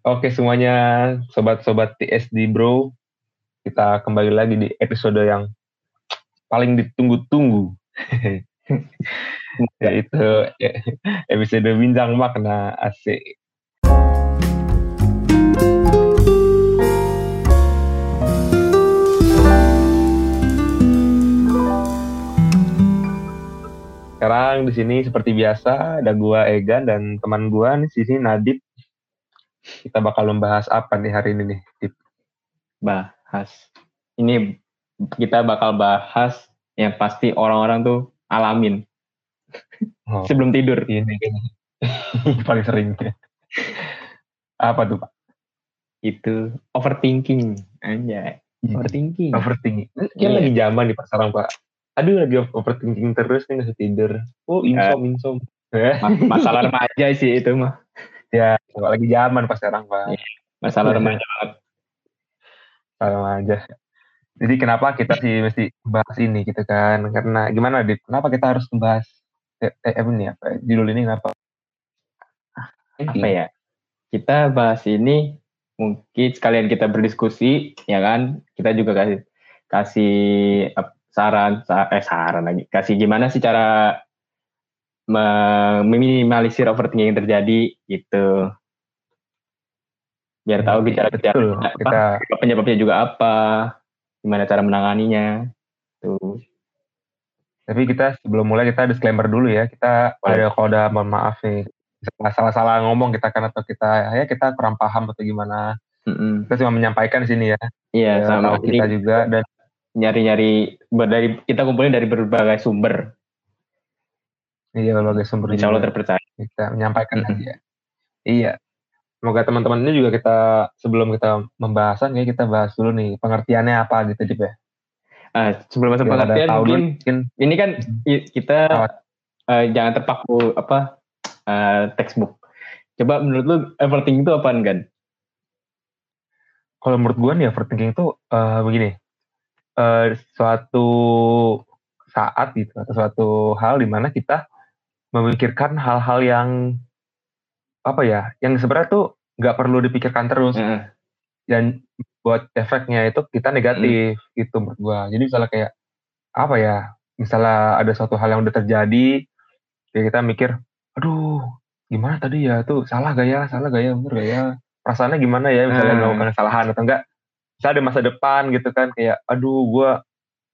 Oke semuanya sobat-sobat TSD Bro, kita kembali lagi di episode yang paling ditunggu-tunggu. Yaitu episode bincang makna asik. Sekarang di sini seperti biasa ada gua Egan dan teman gua di sini Nadib. Kita bakal membahas apa nih hari ini nih? Dip? Bahas. Ini kita bakal bahas yang pasti orang-orang tuh alamin Oh, sebelum tidur. ini paling sering. apa tuh Pak? Itu overthinking. Anjay. Overthinking. Overthinking. Kan Iya. lagi zaman nih Pak sekarang Pak. Aduh lagi overthinking terus nih nggak tidur. Oh insom insom. Eh, Ma- Masalah remaja sih itu mah. Ya lagi zaman Pak sekarang Pak. Iya. Masalah Iya. remaja banget. Sama aja. Jadi kenapa kita sih mesti bahas ini gitu kan? Karena gimana Dit? Kenapa kita harus membahas apa ini apa? Judul ini kenapa? Apa ya? Kita bahas ini mungkin sekalian kita berdiskusi ya kan. Kita juga kasih kasih saran sa- eh saran lagi. Kasih gimana sih cara meminimalisir overthinking yang terjadi gitu. Biar tahu Betul. gejala-gejala Kita apa, penyebabnya juga apa, gimana cara menanganinya. Tuh. Tapi kita sebelum mulai kita disclaimer dulu ya. Kita Boleh. ada koda mohon maaf nih. Salah- Salah-salah ngomong kita kan atau kita ya kita kurang paham atau gimana. Mm-mm. Kita cuma menyampaikan di sini ya. Iya, Ya, sama tahu kita juga dan nyari-nyari dari kita kumpulin dari berbagai sumber. Iya berbagai sumber Insya Allah terpercaya. kita menyampaikan Mm-mm. aja. Iya. Semoga teman-teman ini juga kita sebelum kita membahasan ya kita bahas dulu nih pengertiannya apa gitu Dip ya. Ah, sebelum masuk pengertian tahu mungkin mungkin ini kan kita eh, jangan terpaku apa eh, textbook. Coba menurut lu overthinking itu apaan kan? kalau menurut gue nih overthinking itu eh, begini. eh, suatu saat gitu atau suatu hal di mana kita memikirkan hal-hal yang apa ya yang sebenarnya tuh nggak perlu dipikirkan terus. Heeh. dan buat efeknya itu kita negatif gitu menurut gua. Jadi misalnya kayak apa ya misalnya ada suatu hal yang udah terjadi ya kita mikir aduh gimana tadi ya? Tuh salah gak ya? Salah gak ya? Bener gak ya? Perasaannya gimana ya? Misalnya Hmm. melakukan kesalahan atau enggak misalnya ada masa depan gitu kan kayak aduh gua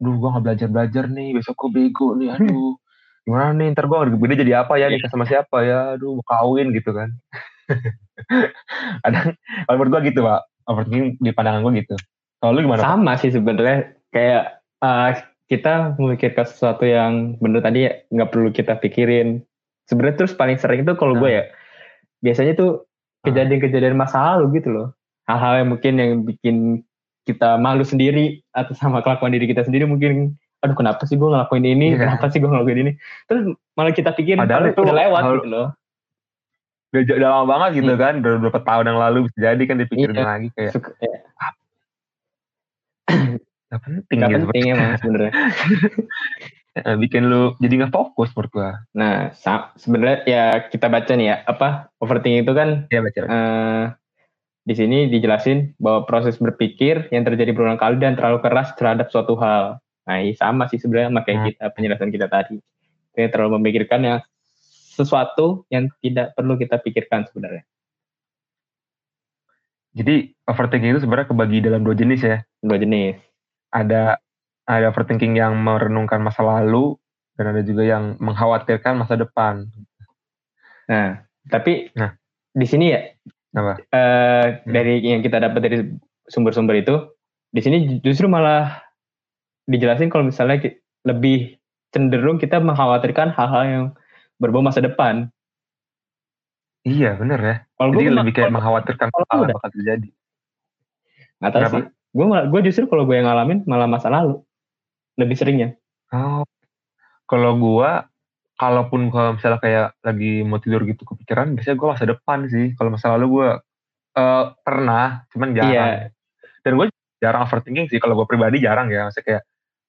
aduh gua nggak belajar belajar nih besok gua bego nih aduh gimana nih ntar gua gede jadi apa ya nikah sama siapa ya aduh mau kawin gitu kan ada kalau menurut gua gitu pak overthinking di pandangan gua gitu kalau lu gimana Pak? Sama sih sebenarnya kayak eh, kita memikirkan sesuatu yang bener tadi ya, nggak perlu kita pikirin. Sebenarnya terus paling sering itu kalau gue Nah. ya biasanya tuh kejadian-kejadian masa lalu gitu loh. Hal-hal yang mungkin yang bikin kita malu sendiri atau sama kelakuan diri kita sendiri mungkin aduh kenapa sih gue ngelakuin ini Iya. kenapa sih gue ngelakuin ini terus malah kita pikirin Padahal itu udah lewat hal- gitu loh udah, udah lama banget gitu Hmm. kan udah beberapa tahun yang lalu bisa jadi kan dipikirin Iya. lagi kayak Suka- ya, gak penting nggak gitu penting emang sebenarnya Eh, bikin lu jadi nggak fokus menurut gua Nah, sebenarnya ya kita baca nih ya, apa overthinking itu kan ya baca eh, di sini dijelasin bahwa proses berpikir yang terjadi berulang kali dan terlalu keras terhadap suatu hal. Nah, ini sama sih sebenarnya sama kayak Hmm. kita penjelasan kita tadi. Kita terlalu memikirkan yang sesuatu yang tidak perlu kita pikirkan sebenarnya. jadi overthinking itu sebenarnya kebagi dalam dua jenis ya Dua jenis. ada ada overthinking yang merenungkan masa lalu dan ada juga yang mengkhawatirkan masa depan Nah, tapi Nah. di sini ya apa eh, dari yang kita dapat dari sumber-sumber itu, di sini justru malah dijelasin kalau misalnya lebih cenderung kita mengkhawatirkan hal-hal yang berbau masa depan. iya bener ya Kalau jadi gue lebih kayak mengkhawatirkan kalau hal yang bakal terjadi tahu Kenapa? sih. Gue gue justru kalau gue yang ngalamin malah masa lalu lebih seringnya. oh kalau gua kalaupun kalau misalnya kayak lagi mau tidur gitu kepikiran biasanya gua masa depan sih kalau masa lalu gua eh, pernah cuman jarang Iya. dan gue jarang overthinking sih kalau gue pribadi jarang ya maksudnya kayak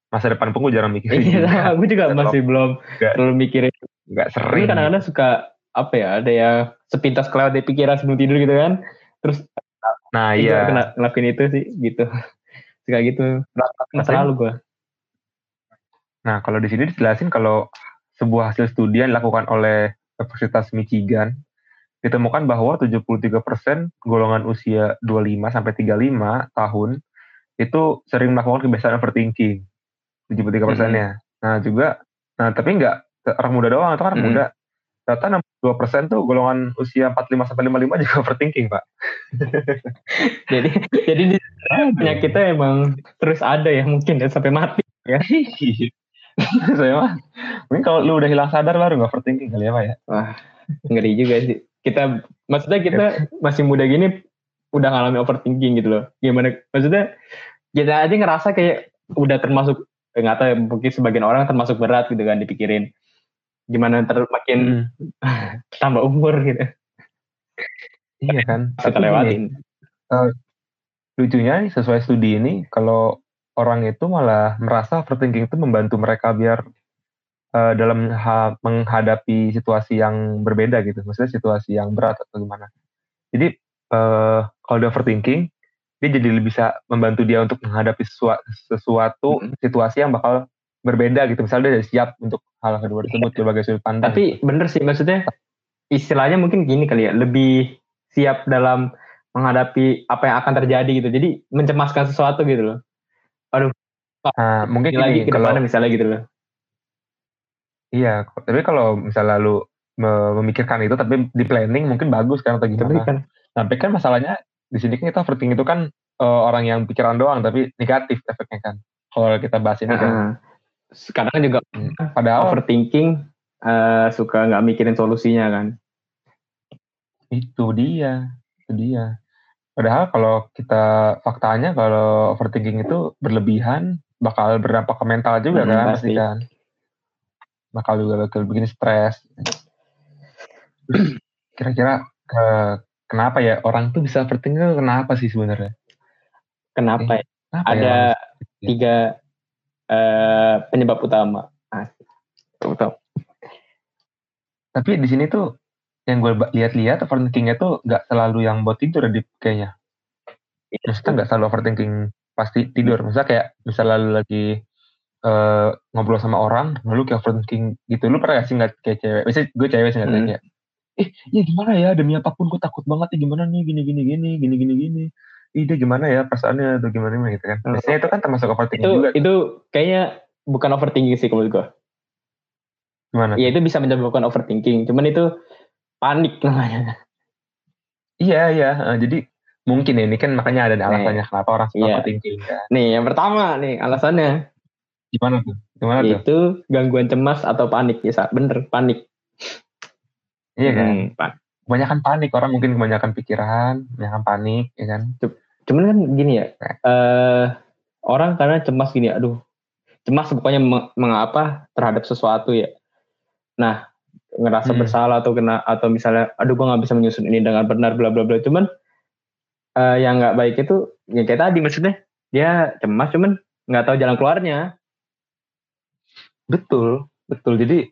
masa depan pun gue jarang mikirin. Iya, gue juga Dan masih belum Nggak- terlalu mikirin. nggak Tapi sering. kadang-kadang suka apa ya, ada yang sepintas kelewat di pikiran sebelum tidur gitu kan. terus nah iya. kena ngelakuin itu sih gitu. Suka gitu. Nggak selalu gue Nah, kalau di sini dijelasin kalau sebuah hasil studi yang dilakukan oleh Universitas Michigan ditemukan bahwa 73% golongan usia 25 sampai 35 tahun itu sering melakukan kebiasaan overthinking. 73 persennya. Nah, juga nah tapi enggak orang muda doang atau orang Hmm. muda. Ternyata 62 persen tuh golongan usia 45 sampai 55 juga overthinking, Pak. jadi jadi di penyakitnya emang terus ada ya mungkin ya sampai mati Saya mah, mungkin kalau lu udah hilang sadar baru nggak overthinking kali ya, Pak ya. wah ngeri juga sih kita maksudnya kita masih muda gini udah ngalamin overthinking gitu loh gimana maksudnya kita aja ngerasa kayak udah termasuk nggak tahu ya, mungkin sebagian orang termasuk berat gitu kan dipikirin. Gimana ntar makin tambah umur gitu. Iya kan. kita lewatin. Lucunya nih, sesuai studi ini kalau orang itu malah merasa overthinking itu membantu mereka biar eh, dalam ha- menghadapi situasi yang berbeda gitu. Maksudnya situasi yang berat atau gimana. Jadi eh, kalau dia overthinking dia jadi lebih bisa membantu dia untuk menghadapi sesua- sesuatu Mm. situasi yang bakal berbeda gitu. Misalnya dia udah siap untuk hal kedua tersebut berbagai sudut pandang. Tapi bener sih maksudnya istilahnya mungkin gini kali ya lebih siap dalam menghadapi apa yang akan terjadi gitu. Jadi mencemaskan sesuatu gitu loh. Nah, mungkin Ini lagi gini, ke kalau depannya misalnya gitu loh. Iya, tapi kalau misalnya lu me- memikirkan itu tapi di planning mungkin bagus kan atau tapi gimana. kan Tapi kan masalahnya di sini kan kita overthinking itu kan eh, orang yang pikiran doang tapi negatif efeknya kan. Kalau kita bahas ini kan. Heeh. kadang juga Padahal overthinking eh, suka nggak mikirin solusinya kan itu dia, itu dia. Padahal kalau kita faktanya kalau overthinking itu berlebihan bakal berdampak ke mental juga Hmm, kan pasti. kan. Bakal juga bakal bikin stres. Kira-kira eh, kenapa ya orang tuh bisa overthinking itu kenapa sih sebenarnya? kenapa ya? Kenapa ada ya tiga eh, penyebab utama Asik. Utama. Tapi di sini tuh yang gue lihat-lihat overthinkingnya tuh nggak selalu yang buat tidur di kayaknya. Maksudnya nggak selalu overthinking pasti tidur. Misalnya kayak misalnya lu lagi eh, ngobrol sama orang, lalu kayak overthinking gitu. Lu pernah gak sih nggak kayak cewek? Biasanya gue cewek sih nggak Hmm. kayak, eh ya gimana ya demi apa pun gue takut banget nih gimana nih gini gini gini gini gini gini. Dia gimana ya perasaannya atau gimana gimana gitu kan. Biasanya itu kan termasuk overthinking itu juga. itu kayaknya bukan overthinking sih menurut gue Gimana? ya itu bisa menyebabkan overthinking cuman itu panik namanya Iya iya. Eh, jadi mungkin ya ini kan makanya ada Nih. alasannya kenapa orang suka Iya. overthinking kan. nih yang pertama nih alasannya Gimana tuh? Gimana tuh? itu gangguan cemas atau panik ya bener panik Iya kan? Hmm, pan- Kebanyakan panik orang mungkin kebanyakan pikiran, kebanyakan panik, ya kan? cuman kan gini ya eh orang karena cemas gini aduh cemas pokoknya meng- mengapa terhadap sesuatu ya nah ngerasa Hmm. bersalah atau kena atau misalnya aduh gua nggak bisa menyusun ini dengan benar bla bla bla cuman eh yang nggak baik itu ya kayak tadi maksudnya dia cemas cuman nggak tahu jalan keluarnya Betul, betul. Jadi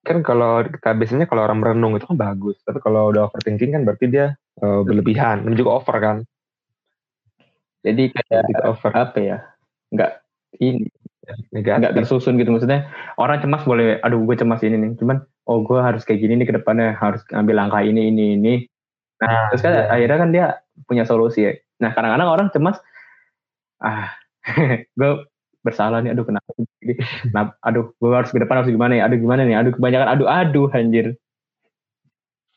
kan kalau kita biasanya kalau orang merenung itu kan bagus, tapi kalau udah overthinking kan berarti dia eh, berlebihan, dan juga over kan? jadi kayak Jadi over, apa ya? Nggak ini. Nggak negatif. tersusun gitu. Maksudnya orang cemas boleh aduh gue cemas ini nih. Cuman oh gue harus kayak gini nih ke depannya. Harus ambil langkah ini ini ini. Nah, Nah, terus kan iya. akhirnya kan dia punya solusi ya. Nah kadang-kadang orang cemas ah gue bersalah nih aduh kenapa? Kenapa- aduh gue harus ke depan harus gimana ya aduh gimana nih aduh kebanyakan aduh aduh anjir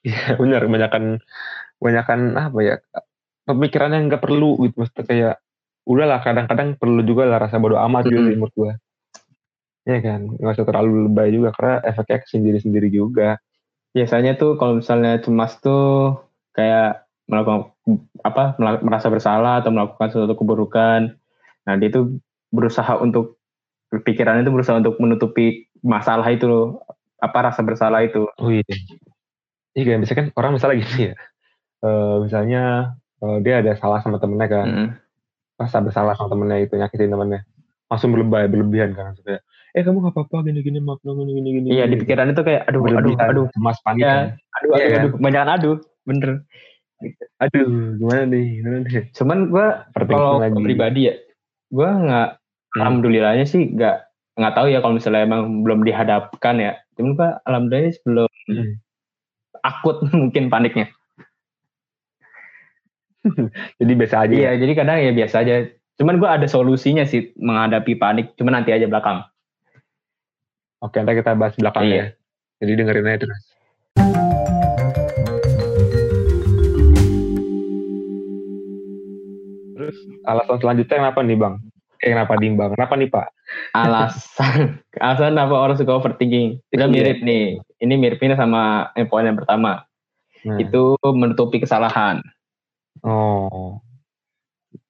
Iya, benar. Kebanyakan, kebanyakan apa ya? Pemikiran yang nggak perlu gitu, maksudnya kayak udahlah kadang-kadang perlu juga lah rasa bodo amat gitu Mm-mm. sih menurut gua. Iya kan, nggak usah terlalu lebay juga karena efeknya ke sendiri-sendiri juga. biasanya tuh kalau misalnya cemas tuh kayak melakukan apa merasa bersalah atau melakukan sesuatu keburukan nah dia tuh berusaha untuk pikirannya itu berusaha untuk menutupi masalah itu loh apa rasa bersalah itu Oh iya. Iya kan, biasanya kan orang misalnya gini ya. Eh, misalnya eh, dia ada salah sama temennya kan. Mm. Rasa bersalah sama temennya itu, nyakitin temennya. Langsung berlebay, berlebihan kan. Kayak, eh kamu gak apa-apa, gini-gini, maaf dong, gini-gini. gini, iya di gini." pikiran itu kayak aduh aduh aduh cemas, panik Iya. kan. aduh Iya aduh kan? aduh aduh bener Aduh, gimana nih? Gimana nih? Cuman gue kalau pribadi ya, gue nggak. Alhamdulillahnya sih nggak nggak tahu ya kalau misalnya emang belum dihadapkan ya. Cuman gue alhamdulillah sebelum Hmm. akut mungkin paniknya. Jadi biasa aja. Iya, ya? jadi kadang ya biasa aja. Cuman gue ada solusinya sih menghadapi panik. Cuman nanti aja belakang. Oke, nanti kita bahas belakang Iya. ya. Jadi dengerin aja terus. Terus alasan selanjutnya kenapa nih bang? Eh kenapa nih bang? Kenapa nih pak? Alasan alasan apa orang suka overthinking? Kita Iya. mirip nih. Ini miripnya sama yang poin yang pertama. Nah, Itu menutupi kesalahan. Oh,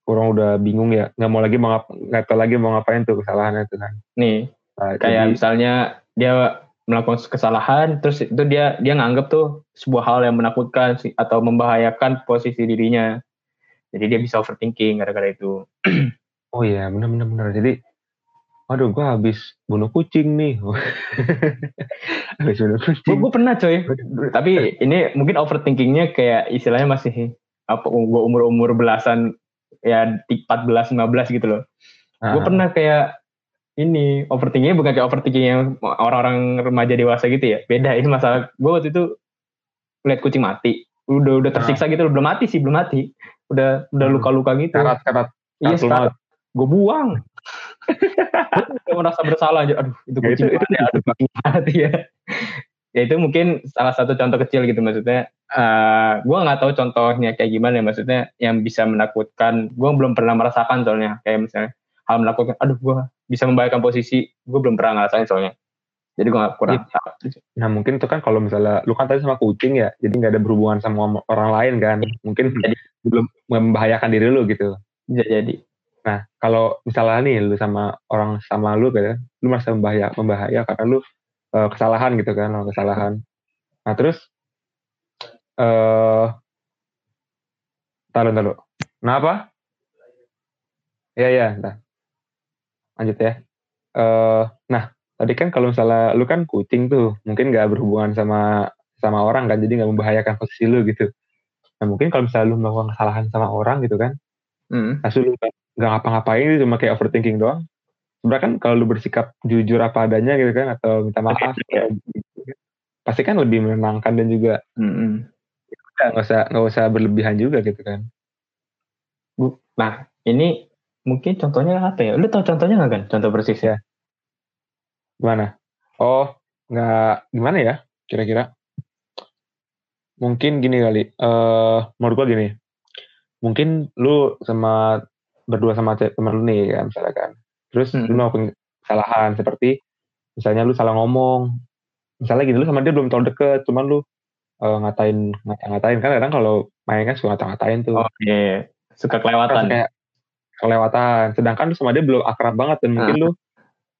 kurang udah bingung ya. Nggak mau lagi mau ngap, nggak tahu lagi mau ngapain tuh kesalahannya tuh kan. Nih, Nah, kayak jadi- misalnya dia melakukan kesalahan terus itu dia dia nganggap tuh sebuah hal yang menakutkan atau membahayakan posisi dirinya jadi dia bisa overthinking gara-gara itu oh iya bener bener bener. Jadi, aduh gua habis bunuh kucing nih. habis bunuh gue kucing. pernah coy tapi ini mungkin overthinkingnya kayak istilahnya masih apa gue umur umur belasan ya 14 15 gitu loh gue Ah, pernah kayak ini overthinkingnya bukan kayak overthinking yang orang-orang remaja dewasa gitu ya beda ini masalah gue waktu itu lihat kucing mati udah udah tersiksa gitu loh belum mati sih belum mati udah udah Hmm. luka-luka gitu karat karat. iya karat. Gue buang. Gue merasa bersalah aja aduh itu Ya, kucing itu- itu mati, aduh mati ya. Ya itu mungkin salah satu contoh kecil gitu maksudnya eh gue nggak tahu contohnya kayak gimana ya maksudnya yang bisa menakutkan. Gue belum pernah merasakan soalnya kayak misalnya hal menakutkan aduh gue bisa membahayakan posisi gue belum pernah ngerasain soalnya. Jadi gue nggak kurang tahu. Nah mungkin itu kan kalau misalnya lu kan tadi sama kucing ya, jadi nggak ada berhubungan sama orang lain kan. Mungkin Jadi- belum membahayakan diri lu gitu. bisa jadi Nah kalau misalnya nih lu sama orang sama lu gitu, lu merasa membahaya, membahaya karena lu eh, kesalahan gitu kan, kesalahan. Nah terus, eh, taruh taruh. Kenapa? Iya iya, nah. lanjut ya. Eh, nah tadi kan kalau misalnya lu kan kucing tuh mungkin nggak berhubungan sama sama orang kan jadi nggak membahayakan posisi lu gitu nah mungkin kalau misalnya lu melakukan kesalahan sama orang gitu kan Hmm. nah lu nggak ngapa-ngapain gitu, cuma kayak overthinking doang. Sebenarnya kan kalau lu bersikap jujur apa adanya gitu kan atau minta maaf Iya. gitu kan, pasti kan lebih menenangkan dan juga Hmm. ya, nggak usah nggak usah berlebihan juga gitu kan. Nah ini mungkin contohnya apa ya? Lu tahu contohnya nggak kan contoh persisnya gimana? Oh nggak gimana ya kira-kira? Mungkin gini kali eh menurut gua gini. Mungkin lu sama berdua sama temen lu nih kan misalnya kan. Terus Hmm. lu melakukan kesalahan seperti misalnya lu salah ngomong. Misalnya gini lu sama dia belum terlalu deket cuman lu eh, ngatain ngata-ngatain kan kadang kalau main kan suka ngata-ngatain tuh. Oh iya, iya. suka kelewatan. Kayak kelewatan. Sedangkan lu sama dia belum akrab banget dan mungkin lu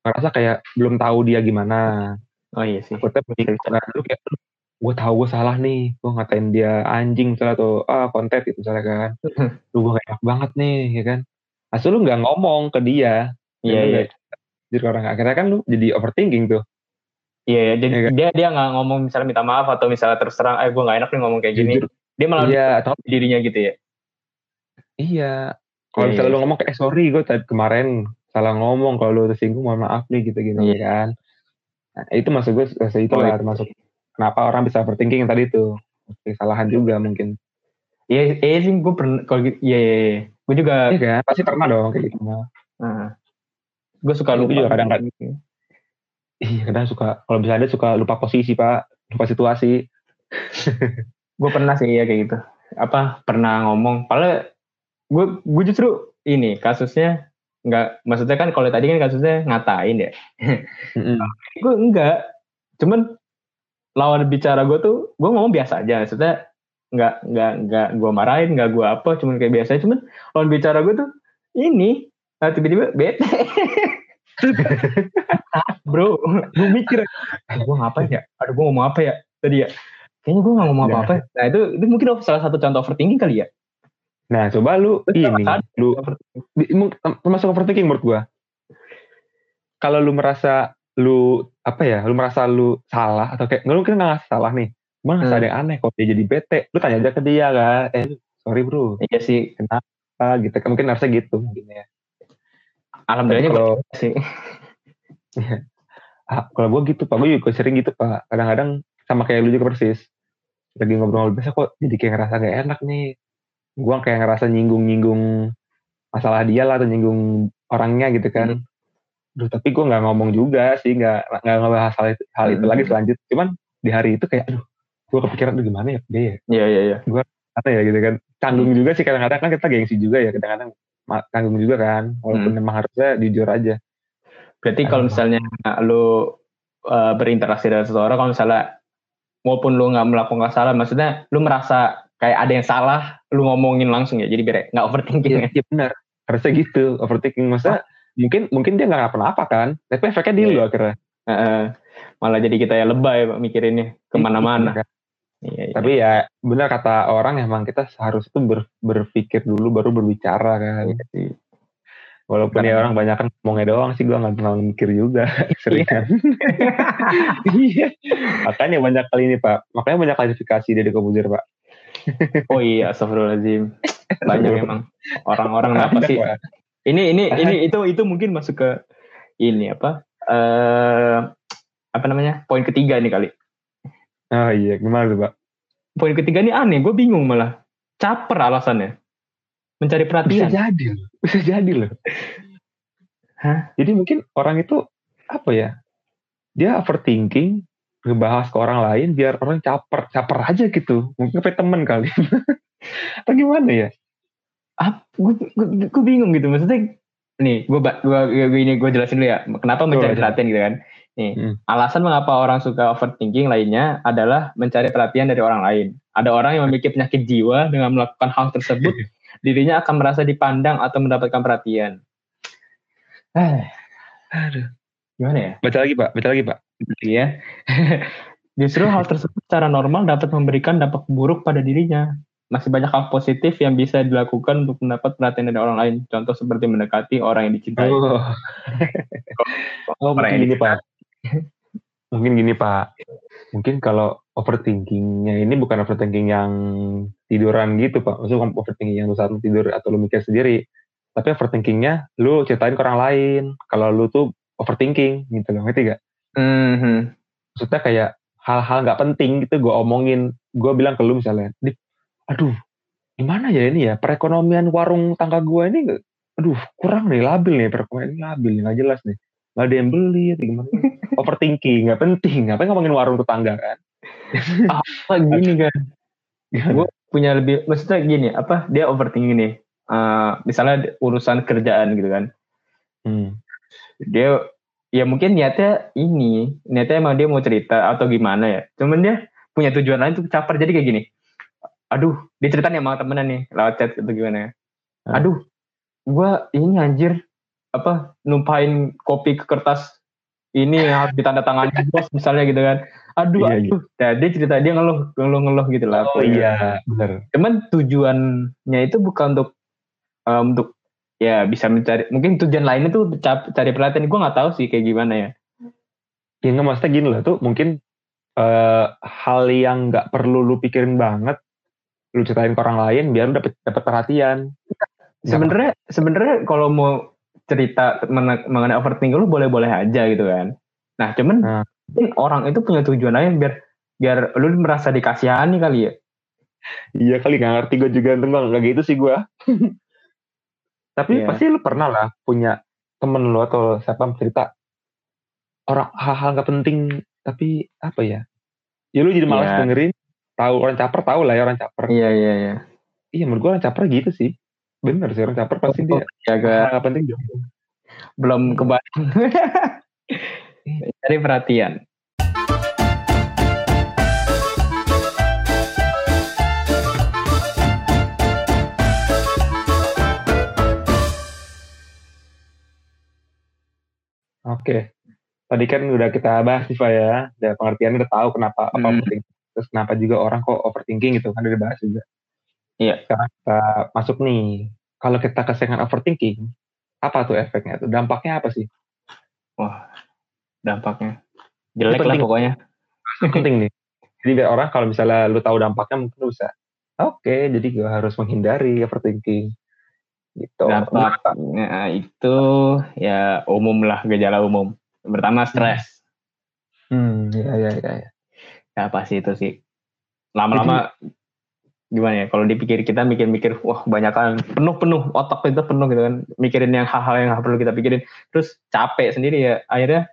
ngerasa kayak belum tahu dia gimana. Oh iya sih. Takutnya nah, lu kayak gue tahu gue salah nih. Gue ngatain dia anjing misalnya atau ah konten gitu misalnya kan. Lu gue enak banget nih ya kan asal lu nggak ngomong ke dia iya iya jadi orang akhirnya kan lu jadi overthinking tuh Iya, iya. Jadi Iya kan? dia dia nggak ngomong misalnya minta maaf atau misalnya terus terang, eh gue nggak enak nih ngomong kayak gini. Jujur. Dia malah iya atau dirinya gitu ya. iya kalau Iya, misalnya iya. lu ngomong kayak eh, sorry gue tadi kemarin salah ngomong kalau lu tersinggung mohon maaf nih gitu gitu Iya. kan nah, itu maksud gue itu Oh, lah iya. termasuk kenapa orang bisa overthinking tadi tuh kesalahan juga mungkin Iya, iya sih gue pernah kalau gitu, iya iya. iya. Gue juga, iya kan pasti pernah dong kayak gitu gue suka Iya, lupa. gue juga kadang-kadang. Gitu. Iya kadang suka kalau bisa ada suka lupa posisi pak lupa situasi Gue pernah sih ya kayak gitu. Apa pernah ngomong? Padahal gue gue justru ini kasusnya nggak, maksudnya kan kalau tadi kan kasusnya ngatain ya. Mm-mm. gue enggak cuman lawan bicara gue tuh gue ngomong biasa aja maksudnya nggak nggak nggak gue marahin nggak gue apa cuman kayak biasa cuman lawan bicara gue tuh ini nah, tiba-tiba bete. Bro gue mikir eh, gue ngapain ya? Aduh gue ngomong apa ya? Tadi ya kayaknya gue nggak ngomong Nah. apa-apa nah itu itu mungkin salah satu contoh overthinking kali ya. Nah coba lu ini kan? lu termasuk overthinking menurut gua. Kalau lu merasa lu apa ya lu merasa lu salah atau kayak nggak mungkin nggak salah nih Cuma hmm. ada yang aneh kok dia jadi bete. Lu tanya aja ke dia kan. Eh sorry bro. Iya sih. Kenapa gitu. Mungkin harusnya gitu mungkin ya. Alhamdulillah kalau sih. ah, kalau gue gitu pak, gue juga sering gitu pak. Kadang-kadang sama kayak lu juga persis. Lagi ngobrol biasa kok jadi kayak ngerasa gak enak nih. Gue kayak ngerasa nyinggung-nyinggung masalah dia lah atau nyinggung orangnya gitu kan. Hmm. Duh, tapi gue nggak ngomong juga sih, nggak nggak ngebahas hal itu, hal itu hmm. lagi selanjutnya. Cuman di hari itu kayak, aduh, gue kepikiran tuh gimana ya dia ya. Iya iya iya. Gue apa ya gitu kan. Canggung hmm. juga sih kadang-kadang kan kita gengsi juga ya kadang-kadang canggung juga kan. Walaupun hmm. memang harusnya jujur aja. Berarti kalau misalnya lu uh, berinteraksi dengan seseorang, kalau misalnya walaupun lu nggak melakukan kesalahan, maksudnya lu merasa kayak ada yang salah, lu ngomongin langsung ya. Jadi biar nggak overthinking. Iya, ya, benar. Harusnya gitu. Overthinking maksudnya mungkin mungkin dia nggak apa-apa kan tapi efeknya di lu yeah. akhirnya uh, malah jadi kita ya lebay mikirinnya ke mana-mana iya, iya, iya. Tapi ya benar kata orang emang kita seharusnya tuh ber, berpikir dulu baru berbicara kan. Iya. Walaupun ya orang banyak kan ngomongnya doang sih gue nggak terlalu mikir juga seringan. Iya. Makanya banyak kali ini pak. Makanya banyak klasifikasi dari komputer pak. oh iya, astagfirullahaladzim. Banyak emang orang-orang apa sih? Ini ini ini itu itu mungkin masuk ke ini apa? Eh uh, apa namanya? Poin ketiga nih kali. Oh iya, gimana tuh, Pak? Poin ketiga ini aneh, gue bingung malah. Caper alasannya. Mencari perhatian. Bisa jadi loh. Bisa jadi loh. Hah? Jadi mungkin orang itu apa ya? Dia overthinking, ngebahas ke orang lain biar orang caper, caper aja gitu. Mungkin kayak temen kali. Atau gimana ya? ah gue, bingung gitu maksudnya nih gue gue, gue ini gue jelasin dulu ya kenapa mencari perhatian gitu kan nih hmm. alasan mengapa orang suka overthinking lainnya adalah mencari perhatian dari orang lain. Ada orang yang memiliki penyakit jiwa dengan melakukan hal tersebut dirinya akan merasa dipandang atau mendapatkan perhatian. Eh, aduh. gimana ya? Baca lagi pak. Baca lagi pak. Iya. Justru hal tersebut secara normal dapat memberikan dampak buruk pada dirinya. Masih banyak hal positif yang bisa dilakukan untuk mendapat perhatian dari orang lain. Contoh seperti mendekati orang yang dicintai. Oh, oh mungkin gini Pak. Mungkin gini Pak. Mungkin kalau overthinkingnya ini bukan overthinking yang tiduran gitu Pak. Maksudnya overthinking yang lu saat lu tidur atau lu mikir sendiri. Tapi overthinkingnya lu ceritain ke orang lain. Kalau lu tuh overthinking gitu loh. Ngerti gak? Mm -hmm. Maksudnya kayak hal-hal nggak penting gitu gue omongin. Gue bilang ke lu misalnya, aduh gimana ya ini ya perekonomian warung tangga gue ini aduh kurang nih labil nih perekonomian labil nggak jelas nih nggak ada yang beli atau gimana overthinking nggak penting. Ngapain ngomongin warung tetangga kan? Apa gini kan. Gue punya lebih maksudnya gini apa dia overthinking nih. Uh, misalnya urusan kerjaan gitu kan. Hmm. dia ya mungkin niatnya ini niatnya emang dia mau cerita atau gimana ya. Cuman dia punya tujuan lain tuh caper. Jadi kayak gini aduh dia cerita nih sama temennya nih lewat chat atau gimana ya. Aduh gue ini anjir apa numpain kopi ke kertas ini yang harus ditandatangani bos misalnya gitu kan. Aduh iya, aduh. iya. Nah, dia cerita dia ngeluh ngeluh ngeluh gitu lah. Oh iya. Benar cuman tujuannya itu bukan untuk um, untuk ya bisa mencari mungkin tujuan lainnya tuh cari perhatian. Gue nggak tahu sih kayak gimana ya. Ya nggak maksudnya gini lah tuh mungkin uh, hal yang nggak perlu lu pikirin banget lu ceritain ke orang lain biar lu dapet dapet perhatian. Sebenarnya sebenarnya kalau mau cerita mengenai overthinking lu boleh-boleh aja gitu kan. Nah cuman nah. orang itu punya tujuan lain biar biar lu merasa dikasihani kali ya. Iya kali nggak ngerti gue juga tentang nggak gitu sih gue tapi yeah. pasti lu pernah lah punya temen lu atau siapa cerita orang hal-hal nggak penting tapi apa ya? Ya lu jadi malas yeah. dengerin tahu orang caper tahu lah ya orang caper. Iya iya iya. Iya menurut gue orang caper gitu sih bener sih orang caper pasti dia agak gak penting juga belum kebayang. Cari perhatian. Oke, tadi kan udah kita bahas Pak ya, udah pengertiannya udah tahu kenapa hmm. apa penting. Terus kenapa juga orang kok overthinking gitu kan udah bahas juga iya sekarang kita masuk nih kalau kita keseringan overthinking apa tuh efeknya tuh dampaknya apa sih wah dampaknya jelek lah pokoknya penting nih Jadi biar orang kalau misalnya lu tahu dampaknya mungkin lu bisa. Oke, jadi gue harus menghindari overthinking. Gitu. Dampaknya itu ya umum lah gejala umum. Pertama stres. Hmm, ya ya ya. ya. Ya pasti itu sih. Lama-lama gimana ya kalau dipikir kita mikir-mikir wah banyak kan penuh-penuh otak kita penuh gitu kan. Mikirin yang hal-hal yang perlu kita pikirin. Terus capek sendiri ya akhirnya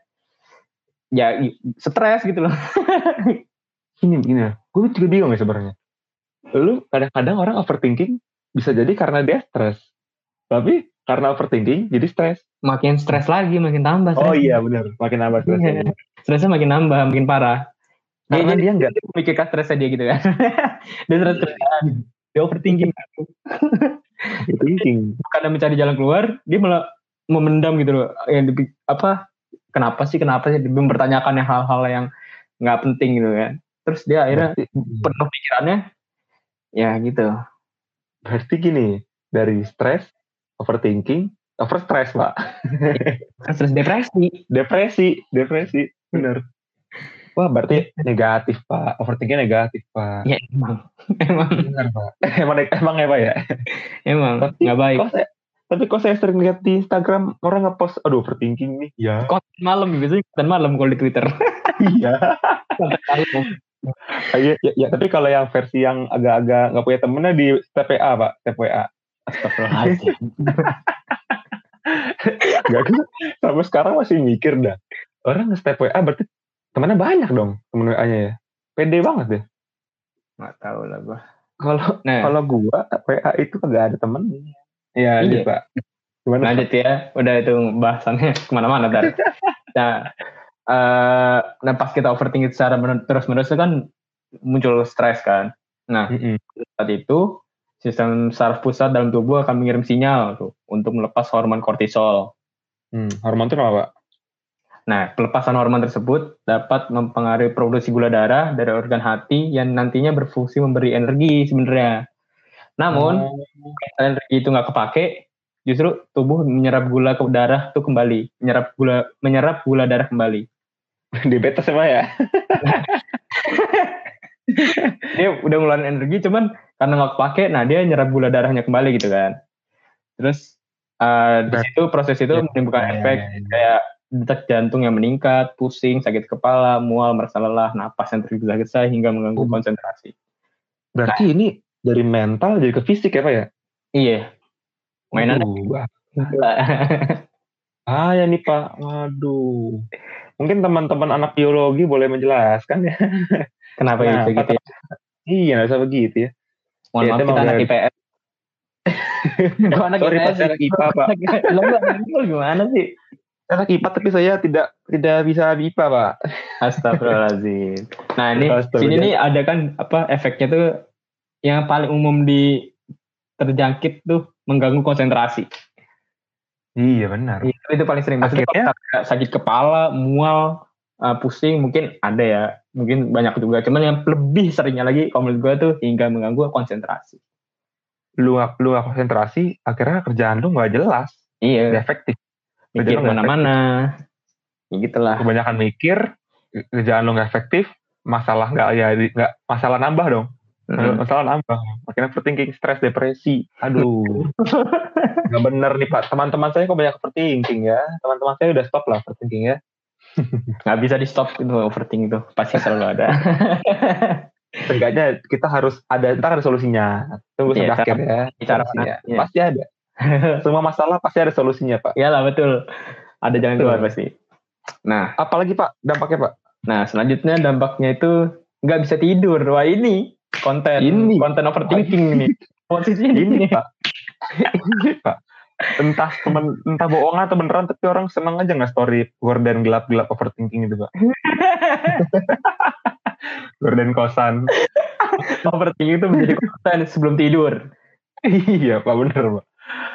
ya stres gitu loh. Ini gini ya gue juga bingung ya sebenarnya. Lu kadang-kadang orang overthinking bisa jadi karena dia stres. Tapi karena overthinking jadi stres. Makin stres lagi makin tambah stress. oh iya benar makin tambah stresnya. Iya. stresnya makin nambah makin parah karena dia, dia nggak memikirkan stresnya dia gitu kan. Dia stres dia overthinking. Overthinking. Karena mencari jalan keluar dia malah memendam gitu loh. Yang di, apa kenapa sih kenapa sih? Dia mempertanyakan yang hal-hal yang nggak penting gitu kan. Terus dia akhirnya berarti, penuh pikirannya ya gitu. Berarti gini dari stres overthinking over stress pak. Stress depresi. Depresi depresi bener Wah berarti negatif pak, overthinking negatif pak. Ya emang, emang. Benar pak. emang emang ya pak ya. Emang. Tapi nggak baik. Kok saya, tapi kok saya sering lihat di Instagram orang ngepost, aduh overthinking nih. Ya. Konten malam biasanya konten malam kalau di Twitter. iya. ya, ya, ya, tapi kalau yang versi yang agak-agak nggak punya temennya di TPA pak, TPA. Astagfirullahaladzim. Gak kan, sampai sekarang masih mikir dah. Orang nge-TPA berarti temennya banyak dong temen WA-nya ya. Pede banget deh. Nggak tahu lah gua. Kalau nah. kalau gua WA itu kagak ada temennya ya iya. Pak. Gimana? Lanjut ya udah itu bahasannya ke mana-mana dar nah uh, nah pas kita overthinking secara terus menerus kan muncul stres kan. Nah mm -hmm. saat itu sistem saraf pusat dalam tubuh akan mengirim sinyal tuh untuk melepas hormon kortisol. Hmm, hormon itu apa, Pak? Nah, pelepasan hormon tersebut dapat mempengaruhi produksi gula darah dari organ hati yang nantinya berfungsi memberi energi sebenarnya. Namun, kalau energi itu nggak kepake, justru tubuh menyerap gula ke darah itu kembali, menyerap gula menyerap gula darah kembali. Diabetes sama ya? dia udah ngeluarin energi, cuman karena nggak kepake, nah dia nyerap gula darahnya kembali gitu kan. Terus uh, di situ proses itu ya, menimbulkan ya, efek ya, ya. kayak detak jantung yang meningkat, pusing, sakit kepala, mual, merasa lelah, napas yang tergesa-gesa hingga mengganggu hmm. konsentrasi. Berarti nah, ini dari mental jadi ke fisik ya Pak ya? Iya. Mainan. ah ya nih Pak, waduh. Mungkin teman-teman anak biologi boleh menjelaskan ya. Kenapa nah, gitu, gitu ya? Iya, nggak usah begitu ya. Mohon ya, maaf kita anak IPS. Gue anak Sorry, IPS. Sorry, IPA, Pak. gimana sih? Anak IPA tapi saya tidak tidak bisa IPA pak. Astagfirullahaladzim. Nah ini sini nih ada kan apa efeknya tuh yang paling umum di terjangkit tuh mengganggu konsentrasi. Iya benar. Itu, itu paling sering. Maksudnya Akhirnya, sakit kepala, mual, uh, pusing mungkin ada ya, mungkin banyak juga. Cuman yang lebih seringnya lagi kalau menurut gue tuh hingga mengganggu konsentrasi. Lu lu konsentrasi, akhirnya kerjaan lu nggak jelas. Iya. Gak efektif mikir mana-mana ya gitulah. Kebanyakan mikir kerjaan lo nggak efektif masalah nggak ya nggak masalah nambah dong. Hmm. masalah nambah. Makin overthinking stres depresi. Aduh. Nggak bener nih pak. Teman-teman saya kok banyak overthinking ya. Teman-teman saya udah stop lah overthinking ya. Nggak bisa di stop itu overthinking itu. Pasti selalu ada. Seenggaknya kita harus ada, kita ada solusinya. Tunggu yeah, sampai akhir ya. Cara ya. Pasti ada. Semua masalah pasti ada solusinya, Pak. Iyalah, betul. Ada jalan keluar pasti. Nah, apalagi Pak dampaknya, Pak? Nah, selanjutnya dampaknya itu nggak bisa tidur. Wah, ini konten ini. konten overthinking ini. Posisinya ini, Pak. ini, Pak. Entah temen, entah bohong atau beneran, tapi orang senang aja nggak story gorden gelap-gelap overthinking itu, Pak. gorden kosan. overthinking itu menjadi konten sebelum tidur. iya, Pak, bener, Pak.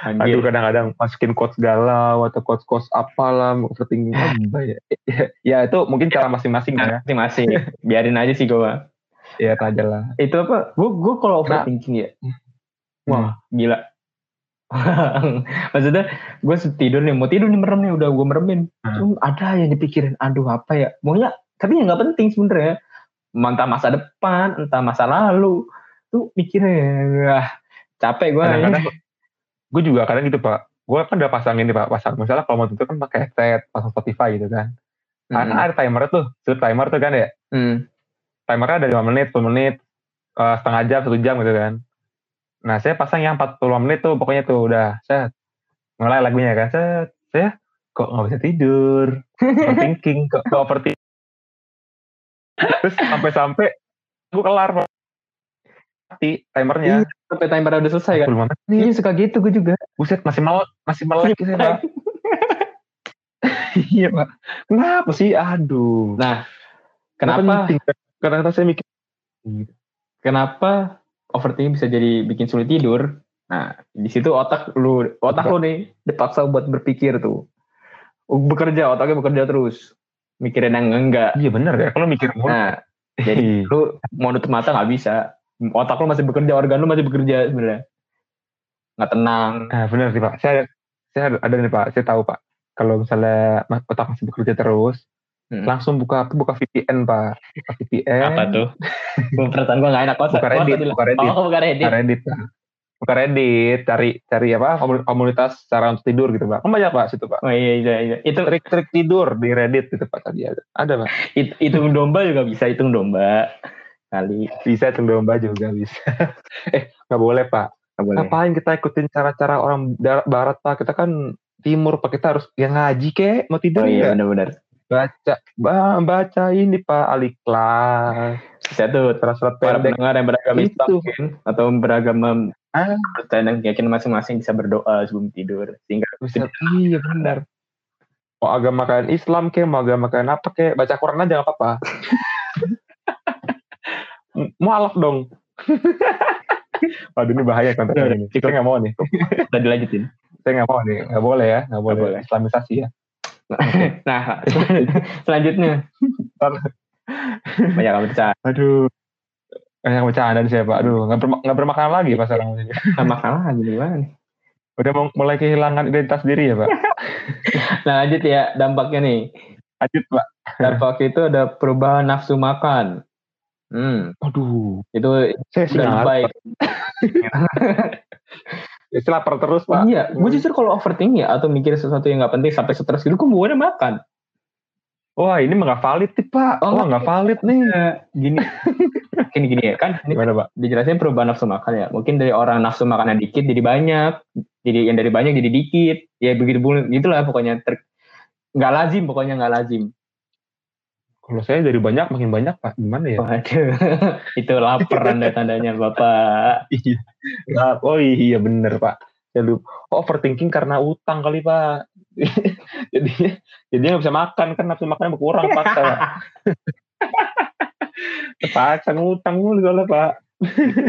Anjir. Aduh kadang-kadang masukin quotes galau atau quotes-quotes apalah overthinking apa ya. ya itu mungkin cara masing-masing ya. Masing-masing. Biarin aja sih gue Ya aja lah. Itu apa? Gue gue kalau nah. overthinking nah, ya. Wah hmm. gila. Maksudnya gue tidur nih, mau tidur nih merem nih, udah gue meremin. Hmm. Ada yang dipikirin, aduh apa ya. Maunya, tapi ya nggak penting sebenernya. entah masa depan, entah masa lalu. Tuh mikirnya, wah, capek gue. Kadang-kadang gue juga kadang gitu pak. Gue kan udah pasang ini pak, pasang misalnya kalau mau tutup kan pakai headset, pasang Spotify gitu kan. Kan Hmm. ada timer tuh, sleep timer tuh kan ya. Hmm. Timernya ada 5 menit, 10 menit, eh, setengah jam, satu jam gitu kan. Nah saya pasang yang 45 menit tuh pokoknya tuh udah set. Mulai lagunya kan set. Saya kok nggak bisa tidur. Overthinking, kok, kok overthinking. Terus sampai-sampai gue kelar Pak. Mati timernya. Sampai timer udah selesai kan? 45 menit. Iya suka gitu gue juga. Buset masih melek, masih melek gitu ya Pak. Iya Pak. Kenapa sih? Aduh. Nah, kenapa? Kadang-kadang saya mikir. kenapa overthinking bisa jadi bikin sulit tidur? Nah, di situ otak lu otak lu nih dipaksa buat berpikir tuh. Bekerja, otaknya bekerja terus. Mikirin yang enggak. Iya bener ya. Kalau mikir mulu. Nah, jadi lu mau nutup mata nggak bisa. Otak lu masih bekerja, organ lu masih bekerja sebenarnya. Nggak tenang. Nah, benar sih Pak. Saya saya ada- nih Pak. Saya tahu Pak. Kalau misalnya otak masih bekerja terus, Hmm. langsung buka buka VPN Pak. Buka VPN. Apa tuh? Perasaan gua nggak enak kok. Buka Reddit, buka Reddit. Oh, buka Reddit. Buka Reddit Pak. Buka Reddit, cari cari apa? komu- Komunitas cara untuk tidur gitu Pak. Kan banyak Pak situ Pak. Oh iya, iya, iya. Itu Trik-trik tidur di Reddit gitu Pak tadi ada. Ada Pak. it- hitung domba juga bisa hitung domba. Kali. Bisa domba juga bisa. eh nggak boleh Pak. Nggak boleh. Ngapain kita ikutin cara-cara orang barat Pak? Kita kan timur Pak. Kita harus yang ngaji kek. Mau tidur Oh iya, benar-benar. baca ba- baca ini pak aliklas Bisa tuh surat-surat para pendengar yang beragama Itu. Islam mungkin atau beragama Ah. percaya dan keyakinan masing-masing bisa berdoa sebelum tidur sehingga bisa iya benar mau agama kalian Islam ke mau agama kalian apa ke baca Quran aja nggak apa-apa mualaf dong Waduh ini bahaya konten ini. Saya nggak mau nih. udah dilanjutin. Saya nggak mau nih. Nggak boleh ya. Nggak boleh. boleh. Islamisasi ya. Nah, selanjutnya banyak yang bercanda Aduh. Kayak bercandaan saya Pak. Aduh. Nggak, berma- nggak bermakna lagi Pak sekarang ini. sama kalah gimana nih? Udah mau mulai kehilangan identitas diri ya Pak. Nah lanjut ya dampaknya nih. Lanjut Pak. Dampak itu ada perubahan nafsu makan. Hmm, Aduh. itu Saya sih udah nggak baik. Ya, saya lapar terus Pak. Iya, gue justru kalau overthinking ya atau mikir sesuatu yang nggak penting sampai stres gitu, gue bukannya makan. Wah ini mah nggak valid nih Pak. Oh, Wah nggak valid nih. Gini, gini gini ya kan? Ini Gimana Pak? dijelasin perubahan nafsu makan ya. Mungkin dari orang nafsu makannya dikit jadi banyak, jadi yang dari banyak jadi dikit. Ya begitu gitulah pokoknya. Ter, nggak lazim pokoknya nggak lazim. Kalau saya dari banyak makin banyak Pak. Gimana ya? Waduh, itu lapar anda tandanya bapak. Iya. Oh iya bener Pak. Lupa. Oh, overthinking karena utang kali Pak. jadi jadi nggak bisa makan kan nafsu makannya berkurang paksa Pak. Terpaksa ngutang mulu soalnya Pak.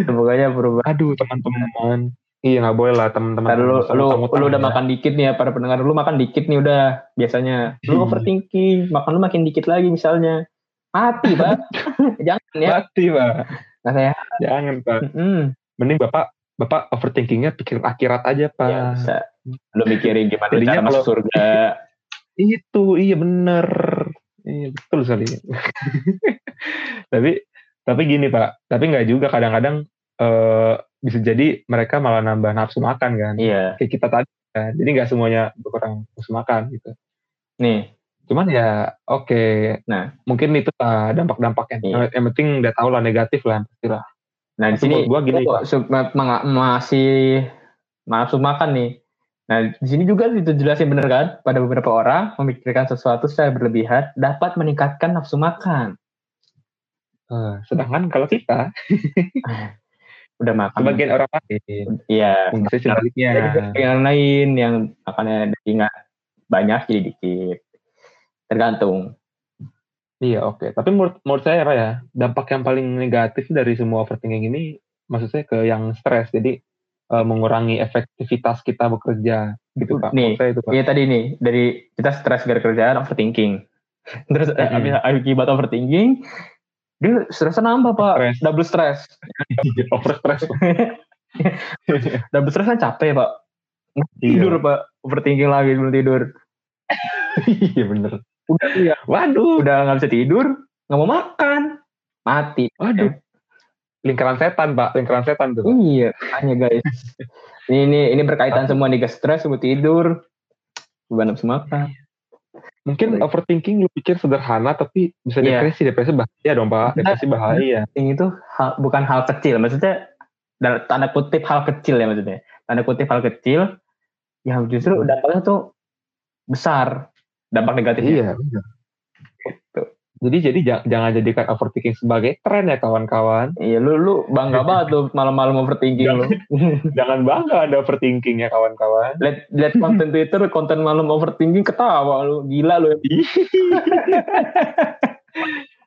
pokoknya perubahan. Aduh teman-teman. Iya nggak boleh lah teman-teman. Lu, lu, lu udah ya. makan dikit nih ya para pendengar lu makan dikit nih udah biasanya lu Iya. overthinking makan lu makin dikit lagi misalnya mati pak jangan ya Mati Pak. nah saya Jangan Pak. hmm, Mending Bapak Bapak overthinkingnya pikirin akhirat aja Pak. ya bisa lu mikirin gimana Jadinya cara masuk surga Itu iya bener. Iya betul sekali. tapi tapi gini pak, tapi nggak juga kadang-kadang eh, bisa jadi mereka malah nambah nafsu makan kan. iya Kayak kita tadi kan. Jadi nggak semuanya berkurang nafsu makan gitu. nih Cuman ya oke. Nah. mungkin itu lah dampak-dampaknya. Iya. Yang, penting udah tahu lah negatif lah pastilah. nah di sini gua gini, ma- masih nafsu makan nih nah di sini juga itu jelasin bener kan pada beberapa orang memikirkan sesuatu secara berlebihan dapat meningkatkan nafsu makan Eh, sedangkan kalau kita udah makan. Sebagian orang lain, iya. Sebaliknya. Yang lain yang makannya nggak banyak jadi dikit. Tergantung. Iya oke, tapi menurut menurut saya apa ya dampak yang paling negatif dari semua overthinking ini, maksud saya ke yang stres, jadi eh, mengurangi efektivitas kita bekerja gitu pak. Nih, saya itu pak. Iya tadi nih dari kita stres gara kerjaan overthinking. Terus eh, akibat overthinking dia stresnya nambah pak Stres. double stress Over stress. double stress kan capek pak Iya. tidur pak overthinking lagi sebelum tidur iya bener. udah ya Waduh. udah nggak bisa tidur nggak mau makan mati. Waduh. Lingkaran setan, Pak. Lingkaran setan tuh. Iya, hanya guys. ini, ini ini berkaitan semua nih, guys. Stres, mau tidur, beban nafsu makan. Mungkin overthinking lu pikir sederhana tapi bisa Iya. depresi. Depresi bahaya dong, Pak. Depresi bahaya. Ini tuh hal, bukan hal kecil, maksudnya tanda kutip hal kecil ya maksudnya. Tanda kutip hal kecil yang justru dampaknya tuh besar dampak negatifnya. Iya, benar. Jadi jadi ja- jangan jadikan overthinking sebagai tren ya kawan-kawan. Iya, lu lu bangga banget tuh malam-malam overthinking lu. Jangan bangga ada overthinking ya kawan-kawan. lihat lihat konten Twitter, konten malam overthinking ketawa lu, gila lu.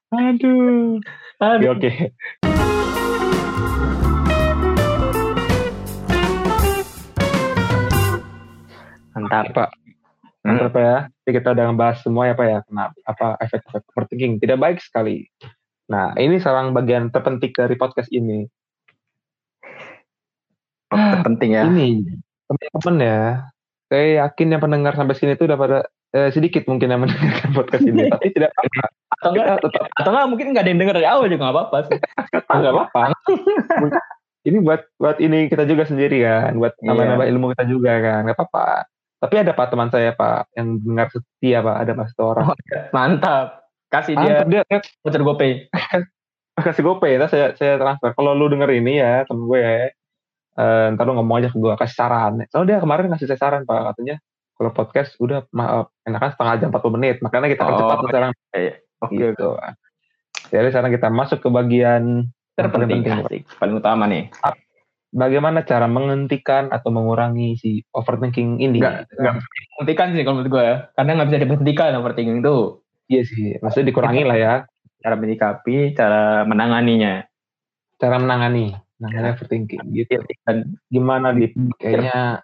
Aduh. Aduh. oke. Mantap. Pak. Mantap ya. Jadi kita udah ngebahas semua ya Pak ya. Kenapa apa efek-efek overthinking tidak baik sekali. Nah, ini sekarang bagian terpenting dari podcast ini. Penting ya. Ini teman-teman ya. Saya yakin yang pendengar sampai sini itu udah pada eh, sedikit mungkin yang mendengarkan podcast ini, tapi tidak apa-apa. Atau enggak, tetap atau enggak mungkin enggak ada yang denger dari awal juga enggak apa-apa sih. nggak apa-apa. ini buat buat ini kita juga sendiri kan, buat Iya. nambah-nambah ilmu kita juga kan, nggak apa-apa. Tapi ada pak teman saya pak yang dengar setia pak, ada pak satu orang. Mantap. Kasih dia Mantap, dia, dia voucher GoPay. kasih GoPay, ntar saya saya transfer. Kalau lu denger ini ya temen gue ya, eh, ntar lu ngomong aja ke gue kasih saran. Soalnya dia kemarin ngasih saya saran pak, katanya kalau podcast udah maaf enakan setengah jam 40 menit, makanya kita Oh, percepat sekarang Oke, gitu. Jadi sekarang kita masuk ke bagian paling terpenting penting. asik. Paling utama nih. Bagaimana cara menghentikan atau mengurangi si overthinking ini? Enggak, enggak menghentikan sih kalau menurut gue ya. Karena nggak bisa diberhentikan overthinking itu. Iya sih, maksudnya dikurangi lah ya Cara menyikapi, cara menanganinya. cara menangani, menangani overthinking gitu. Dan Gimana di kayaknya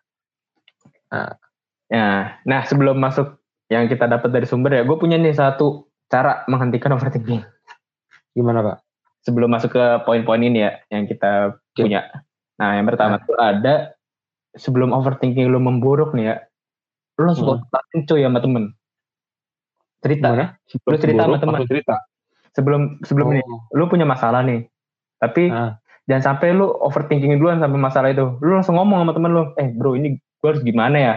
ya, nah sebelum masuk yang kita dapat dari sumber ya, gue punya nih satu cara menghentikan overthinking. gimana pak? Sebelum masuk ke poin-poin ini ya, yang kita Oke. punya. Nah, yang pertama tuh ada sebelum overthinking lu memburuk nih ya, lu harus Hmm. kontaktin cuy sama temen. Cerita. Gimana? Lu cerita sama langsung cerita. Sebelum sebelum nih, Oh, lu punya masalah nih, tapi Ah. jangan sampai lu overthinking duluan sampai masalah itu. Lu langsung ngomong sama temen lu, eh bro ini gue harus gimana ya?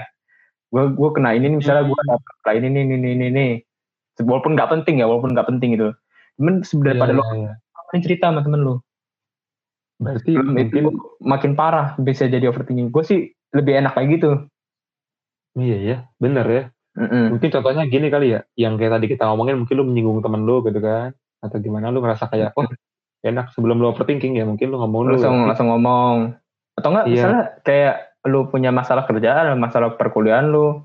Gue gue kena ini nih, misalnya gue kena ini nih ini ini ini ini. Walaupun nggak penting ya, walaupun nggak penting itu. Cuman sebenarnya pada Iya, lu iya. ngapain cerita sama temen lu. Berarti Belum itu mungkin makin parah bisa jadi overthinking. Gue sih lebih enak kayak gitu. iya ya, bener ya. Mm-mm. Mungkin contohnya gini kali ya, yang kayak tadi kita ngomongin mungkin lu menyinggung temen lu gitu kan, atau gimana lu ngerasa kayak oh enak sebelum lu overthinking ya mungkin lu ngomong langsung langsung ngomong atau enggak Iya. misalnya kayak lu punya masalah kerjaan masalah perkuliahan lu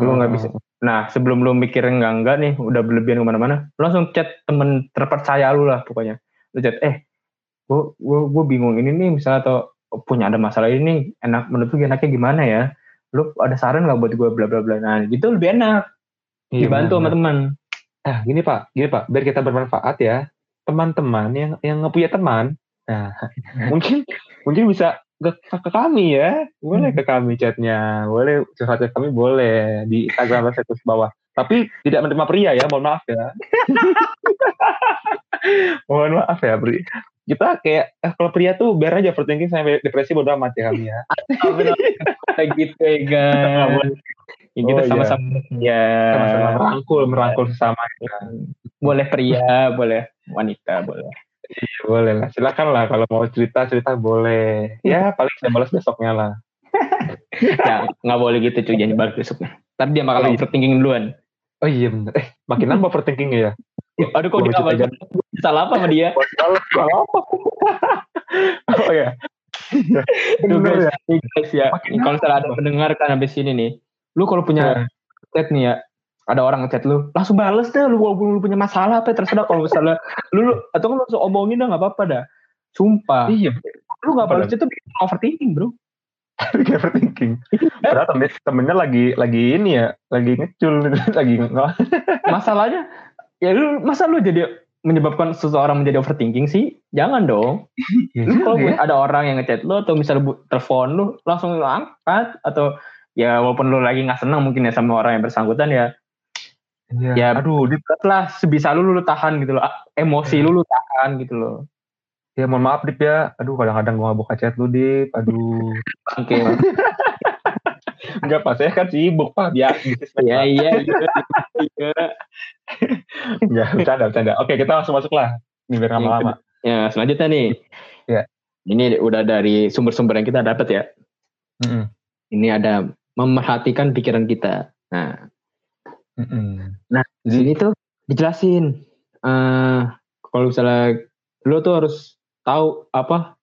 lu nggak bisa nah sebelum lu mikir enggak enggak nih udah berlebihan ke mana-mana lu langsung chat temen terpercaya lu lah pokoknya lu chat eh gua, gua bingung ini nih misalnya atau punya ada masalah ini enak menurut lu enaknya gimana ya lu ada saran nggak buat gua bla bla bla nah gitu lebih enak Iya, dibantu bener. sama teman Nah, gini Pak, gini Pak, biar kita bermanfaat ya. Teman-teman yang yang nggak punya teman, nah mungkin mungkin bisa ke, ke kami ya, boleh ke kami chatnya, boleh curhat ke kami boleh di Instagram saya terus bawah. Tapi tidak menerima pria ya, mohon maaf ya. mohon maaf ya, Pri. Kita kayak eh, kalau pria tuh biar aja overthinking sampai depresi bodo amat ya kami ya. kayak gitu ya guys ya, kita Oh, iya. sama-sama ya Sama-sama merangkul, merangkul sesama. boleh pria boleh wanita boleh Ya, boleh lah, silakan lah kalau mau cerita cerita boleh. Ya paling saya balas besoknya lah. ya nggak boleh gitu cuy jangan balik besoknya ntar dia bakal Oh, iya. overthinking duluan Oh iya bener. Eh, makin nambah overthinkingnya ya. Aduh kok dia balik salah apa sama dia Salah apa? oh ya. Aduh guys, ya. guys ya, kalau misalnya ada mendengarkan habis ini nih, lu kalau punya chat nih ya, ada orang ngechat lu, langsung bales deh lu walaupun lu punya masalah apa terserah kalau misalnya lu, lu atau lu langsung omongin dah nggak apa-apa dah. Sumpah, Iya, lu nggak balas itu bikin overthinking bro. kayak overthinking. Padahal temen, temennya lagi lagi ini ya, lagi ngecul, lagi nggak. Masalahnya, ya lu masa lu jadi menyebabkan seseorang menjadi overthinking sih? Jangan dong. Lu kalau ya. ada orang yang ngechat lu atau misalnya telepon lu langsung lu angkat atau ya walaupun lu lagi nggak senang mungkin ya sama orang yang bersangkutan ya Iya. Ya, aduh, Dip. lah sebisa lu lu tahan gitu loh. Emosi lu lu tahan gitu loh. Ya mohon maaf Dip ya. Aduh, kadang-kadang gua gak buka chat lu Dip. Aduh. Oke. Enggak Pak, saya kan sibuk Pak. Biar bisnis Iya iya iya. iya. Enggak, bercanda, bercanda. Oke, kita langsung masuk lah. Ini biar lama-lama. Ya, selanjutnya nih. Ya. Ini udah dari sumber-sumber yang kita dapat ya. Mm-mm. Ini ada memerhatikan pikiran kita. Nah, Mm-mm. Nah, di sini tuh dijelasin eh kalau misalnya lu tuh harus tahu apa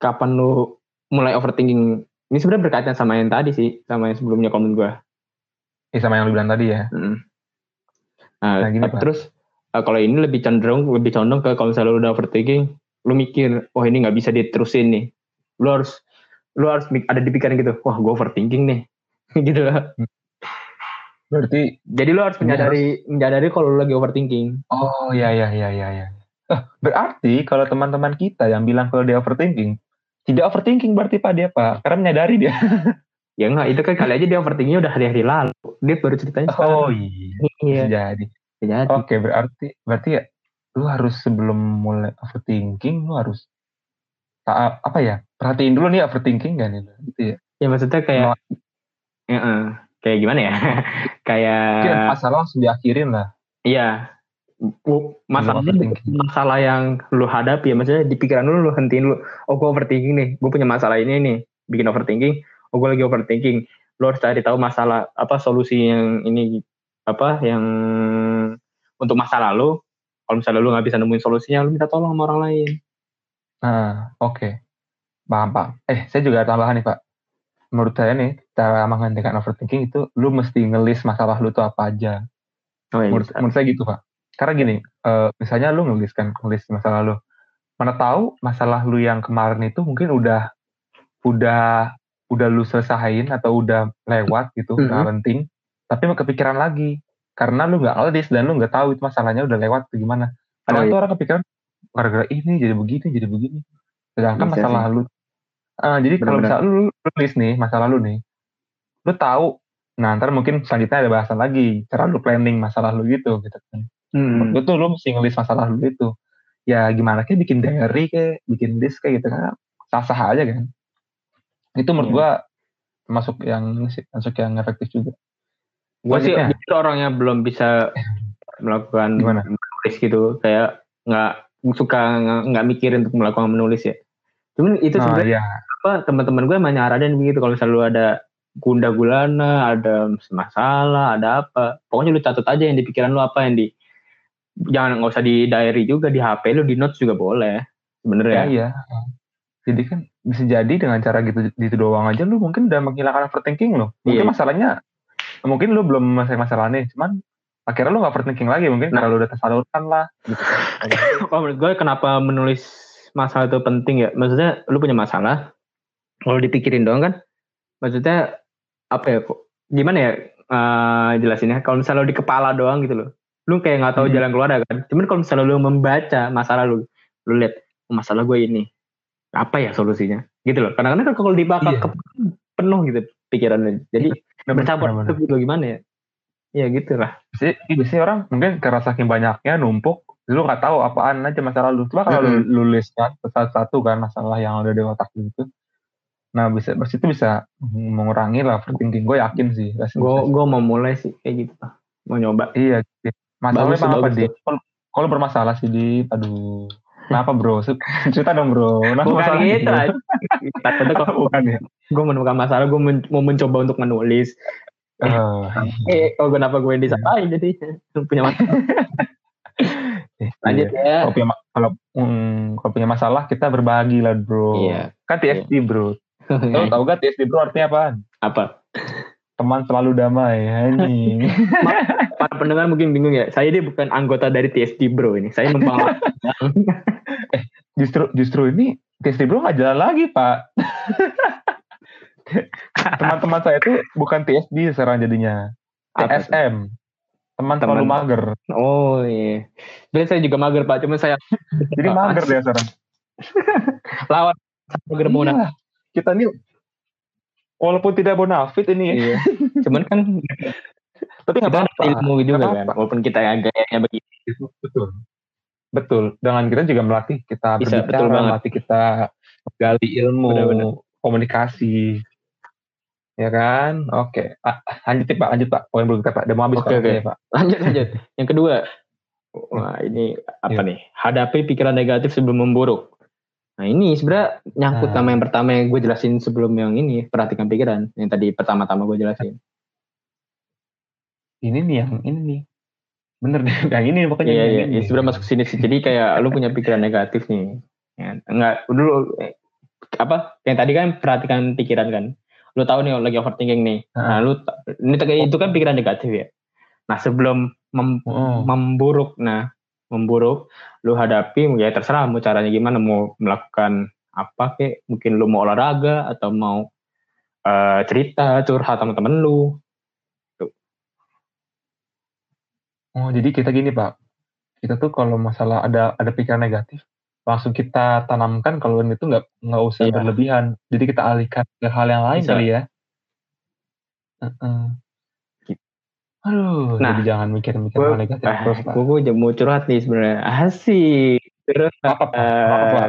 kapan lu mulai overthinking. Ini sebenarnya berkaitan sama yang tadi sih, sama yang sebelumnya komen gua. Ini sama yang lu bilang tadi ya. Mm. Nah, Nah, gini, terus eh, kalau ini lebih cenderung lebih condong ke kalau misalnya lu udah overthinking, lu mikir, wah ini nggak bisa diterusin nih. Lu harus lu harus ada di pikiran gitu, wah gue overthinking nih. gitu lah. Berarti Jadi lu harus menyadari menyadari kalau lu lagi overthinking. Oh ya ya ya ya ya. Eh, berarti kalau teman-teman kita yang bilang kalau dia overthinking, tidak overthinking berarti Pak dia Pak, karena menyadari dia. Ya enggak, itu kan kali aja dia overthinkingnya udah hari-hari lalu. Dia baru ceritanya Oh sekarang. iya. iya. Bisa jadi. Jadi, Oke berarti berarti ya lu harus sebelum mulai overthinking lu harus apa ya perhatiin dulu nih overthinking gak nih gitu ya. ya maksudnya kayak, Ya, eh, kayak gimana ya? kayak, Mungkin masalah langsung diakhirin lah. iya. Bukan masalah yang lu hadapi ya, maksudnya di pikiran lu lu hentiin lu, oh gue overthinking nih, gue punya masalah ini nih, bikin overthinking, oh gue lagi overthinking, lu harus cari tahu masalah apa solusi yang ini apa yang untuk masa lalu. Kalau misalnya lu nggak bisa nemuin solusinya, lu minta tolong sama orang lain. Nah oke. Paham Pak. Eh saya juga ada tambahan nih Pak. Menurut saya nih cara menghentikan overthinking itu lu mesti ngelis masalah lu tuh apa aja. Oh, iya, menurut, menurut saya gitu pak karena gini eh, misalnya lu ngelis kan ngelis masalah lu mana tahu masalah lu yang kemarin itu mungkin udah udah udah lu selesain atau udah lewat gitu Mhm. nggak penting tapi mau kepikiran lagi. Karena lu nggak ngelis dan lu nggak tahu itu masalahnya udah lewat atau gimana. Oh, kadang tuh iya. orang kepikiran gara-gara ini jadi begini jadi begini. Sedangkan Bisa masalah lu Ah, jadi kalau misalnya lu, lu nulis nih masalah lu nih lu tahu nah ntar mungkin selanjutnya ada bahasan lagi cara lu planning masalah lu gitu gitu kan Hmm. Gue tuh lu mesti ngelis masalah lu itu. Ya gimana kayak bikin diary kayak bikin list kayak gitu kan sah-sah aja kan. Itu menurut Iya. gua termasuk yang termasuk yang efektif juga. gue sih justru orangnya belum bisa melakukan Gimana? menulis gitu kayak nggak suka nggak- nggak mikir untuk melakukan menulis ya cuman itu Nah, sebenarnya ya. apa teman-teman gue emang nyaranin begitu kalau misalnya lu ada gunda gulana ada masalah ada apa pokoknya lu catat aja yang di pikiran lu apa yang di jangan nggak usah di diary juga di HP lu di notes juga boleh sebenarnya Ya, iya. Jadi kan bisa jadi dengan cara gitu gitu doang aja lu mungkin udah menghilangkan overthinking lo. Mungkin Iya. masalahnya mungkin lu belum menyelesaikan masalah nih, cuman akhirnya lu gak overthinking lagi mungkin Nah. karena lu udah tersalurkan lah gitu. kalau menurut gue kenapa menulis masalah itu penting ya maksudnya lu punya masalah kalau dipikirin doang kan maksudnya apa ya kok gimana ya eh, jelasinnya kalau misalnya lu di kepala doang gitu loh lu kayak nggak tahu Hmm. jalan keluar kan cuman kalau misalnya lu membaca masalah lu lu lihat oh, masalah gue ini apa ya solusinya gitu loh kadang-kadang kan kalau dibakar Iya. ke- penuh gitu pikirannya jadi bercampur Benar-benar. itu gitu gimana ya ya gitu lah Biasanya, iya, biasanya orang mungkin karena saking banyaknya numpuk, lu nggak tahu apaan aja masalah lu. Cuma kalau lu, lu list kan satu-satu kan masalah yang ada di otak lu itu. Nah bisa, berarti itu bisa mengurangi lah overthinking. Gue yakin sih. Pasti gue gue mau mulai sih kayak gitu Pak. mau nyoba Iya. gitu. Masalahnya Bagus, apa tuh. Kalau bermasalah sih di, aduh. Kenapa bro? Cerita dong bro. Kenapa bukan gitu aja. takutnya kalau Bukan ya. gue menemukan masalah gue men- mau mencoba untuk menulis Eh, eh oh kenapa gue yang disalahin jadi punya masalah lanjut iya. ya Kalau punya, kalau, hmm, kalau punya masalah kita berbagi lah bro. Iya. Kan TSD bro. Lo tau gak TSD bro artinya apaan? apa Teman selalu damai. Anjing. para pendengar mungkin bingung ya saya ini bukan anggota dari TSD bro ini saya numpang justru justru ini TSD bro nggak jalan lagi pak. Teman-teman saya tuh bukan TSD sekarang jadinya. TSM. Teman terlalu Teman. mager. oh iya sebenarnya saya juga mager pak cuma saya Jadi mager dia sekarang. lawan mager mau Iya. Kita nih walaupun tidak bonafit ini ya. iya cuman kan Tapi nggak Kita apa-apa. ilmu juga Nggak kan, walaupun kita gayanya begitu. Betul. Betul. Dengan kita juga melatih kita Bisa, berbicara, betul banget. melatih kita gali ilmu, Benar-benar. komunikasi. Ya kan? Oke. Ah, lanjut ya, Pak. Lanjut, Pak. Poin berikutnya, Pak. Udah mau habis, Oke, Pak. oke. Iya, Pak. Lanjut lanjut. Yang kedua, wah ini apa Iya. nih? Hadapi pikiran negatif sebelum memburuk. Nah ini sebenarnya nyangkut Nah. sama yang pertama yang gue jelasin sebelum yang ini perhatikan pikiran yang tadi pertama-tama gue jelasin. Ini nih yang ini nih. Bener nih. Yang ini pokoknya Iya iya. ini. Ya, sebenarnya masuk sini sih. Jadi kayak lu punya pikiran negatif nih. Ya, enggak dulu apa? Yang tadi kan perhatikan pikiran kan. Lu tahu nih lagi overthinking nih. Nah lu ta- ini itu kan pikiran negatif ya. Nah sebelum mem- Oh. memburuk nah memburuk lu hadapi ya terserah mau caranya gimana mau melakukan apa kek mungkin lu mau olahraga atau mau eh, cerita curhat sama temen lu Oh, jadi kita gini, Pak. Kita tuh kalau masalah ada ada pikiran negatif, langsung kita tanamkan kalau itu nggak nggak usah Iya. berlebihan. Jadi kita alihkan ke hal yang lain Bisa. kali ya. Heeh. Aduh, Nah, jadi jangan mikir-mikir hal negatif ah, terus, gue gue mau curhat nih sebenarnya asik terus Apa, Pak? Apa?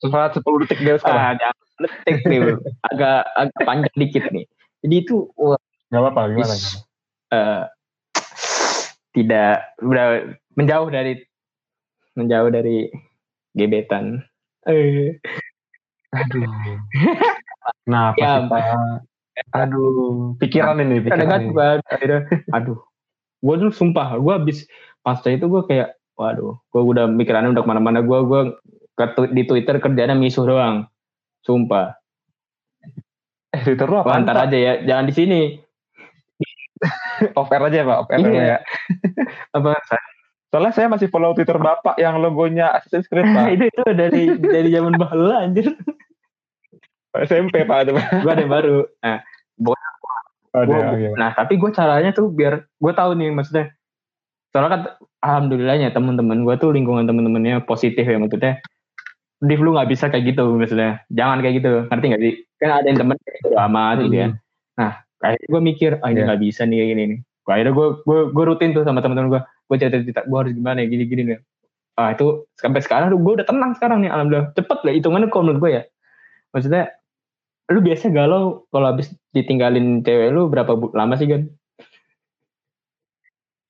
Curhat 10 detik dari sekarang. ah, detik nih agak agak panjang dikit nih jadi itu wah, Nggak apa-apa, gimana? is- eh, tidak menjauh dari menjauh dari gebetan eh Aduh. Kenapa Ya, Pak? Aduh, pikiran ini, pikiran ini. akhirnya aduh gue tuh sumpah gue habis pasca itu gue kayak waduh gue udah mikirannya udah ke mana-mana gue gue di twitter kerjanya misuh doang sumpah Eh, Twitter lu apa? ntar aja ya jangan di sini Off air aja, Pak. Off air Iya. ya. apa Soalnya saya masih follow Twitter Bapak yang logonya Assassin's Creed, Pak. itu itu dari dari zaman bahula anjir SMP, Pak. Gue ada yang baru. Nah Ada, Gua- iya. nah tapi gue caranya tuh biar gue tahu nih maksudnya. Soalnya kan alhamdulillahnya teman-teman gue tuh lingkungan teman-temannya positif ya maksudnya. Div lu nggak bisa kayak gitu maksudnya. Jangan kayak gitu ngerti nggak sih? Kan ada yang temen kayak gitu amat gitu ya. Hmm. nah kayak gue mikir ah ini Iya. nggak bisa nih kayak gini nih. Gua akhirnya gue gue gue rutin tuh sama teman-teman gue gue cerita-cerita gue harus gimana ya gini gini nih. Ah itu sampai sekarang gue udah tenang sekarang nih alhamdulillah. Cepet lah hitungannya kalau menurut gue ya. Maksudnya lu biasa galau kalau habis ditinggalin cewek lu berapa bu- lama sih kan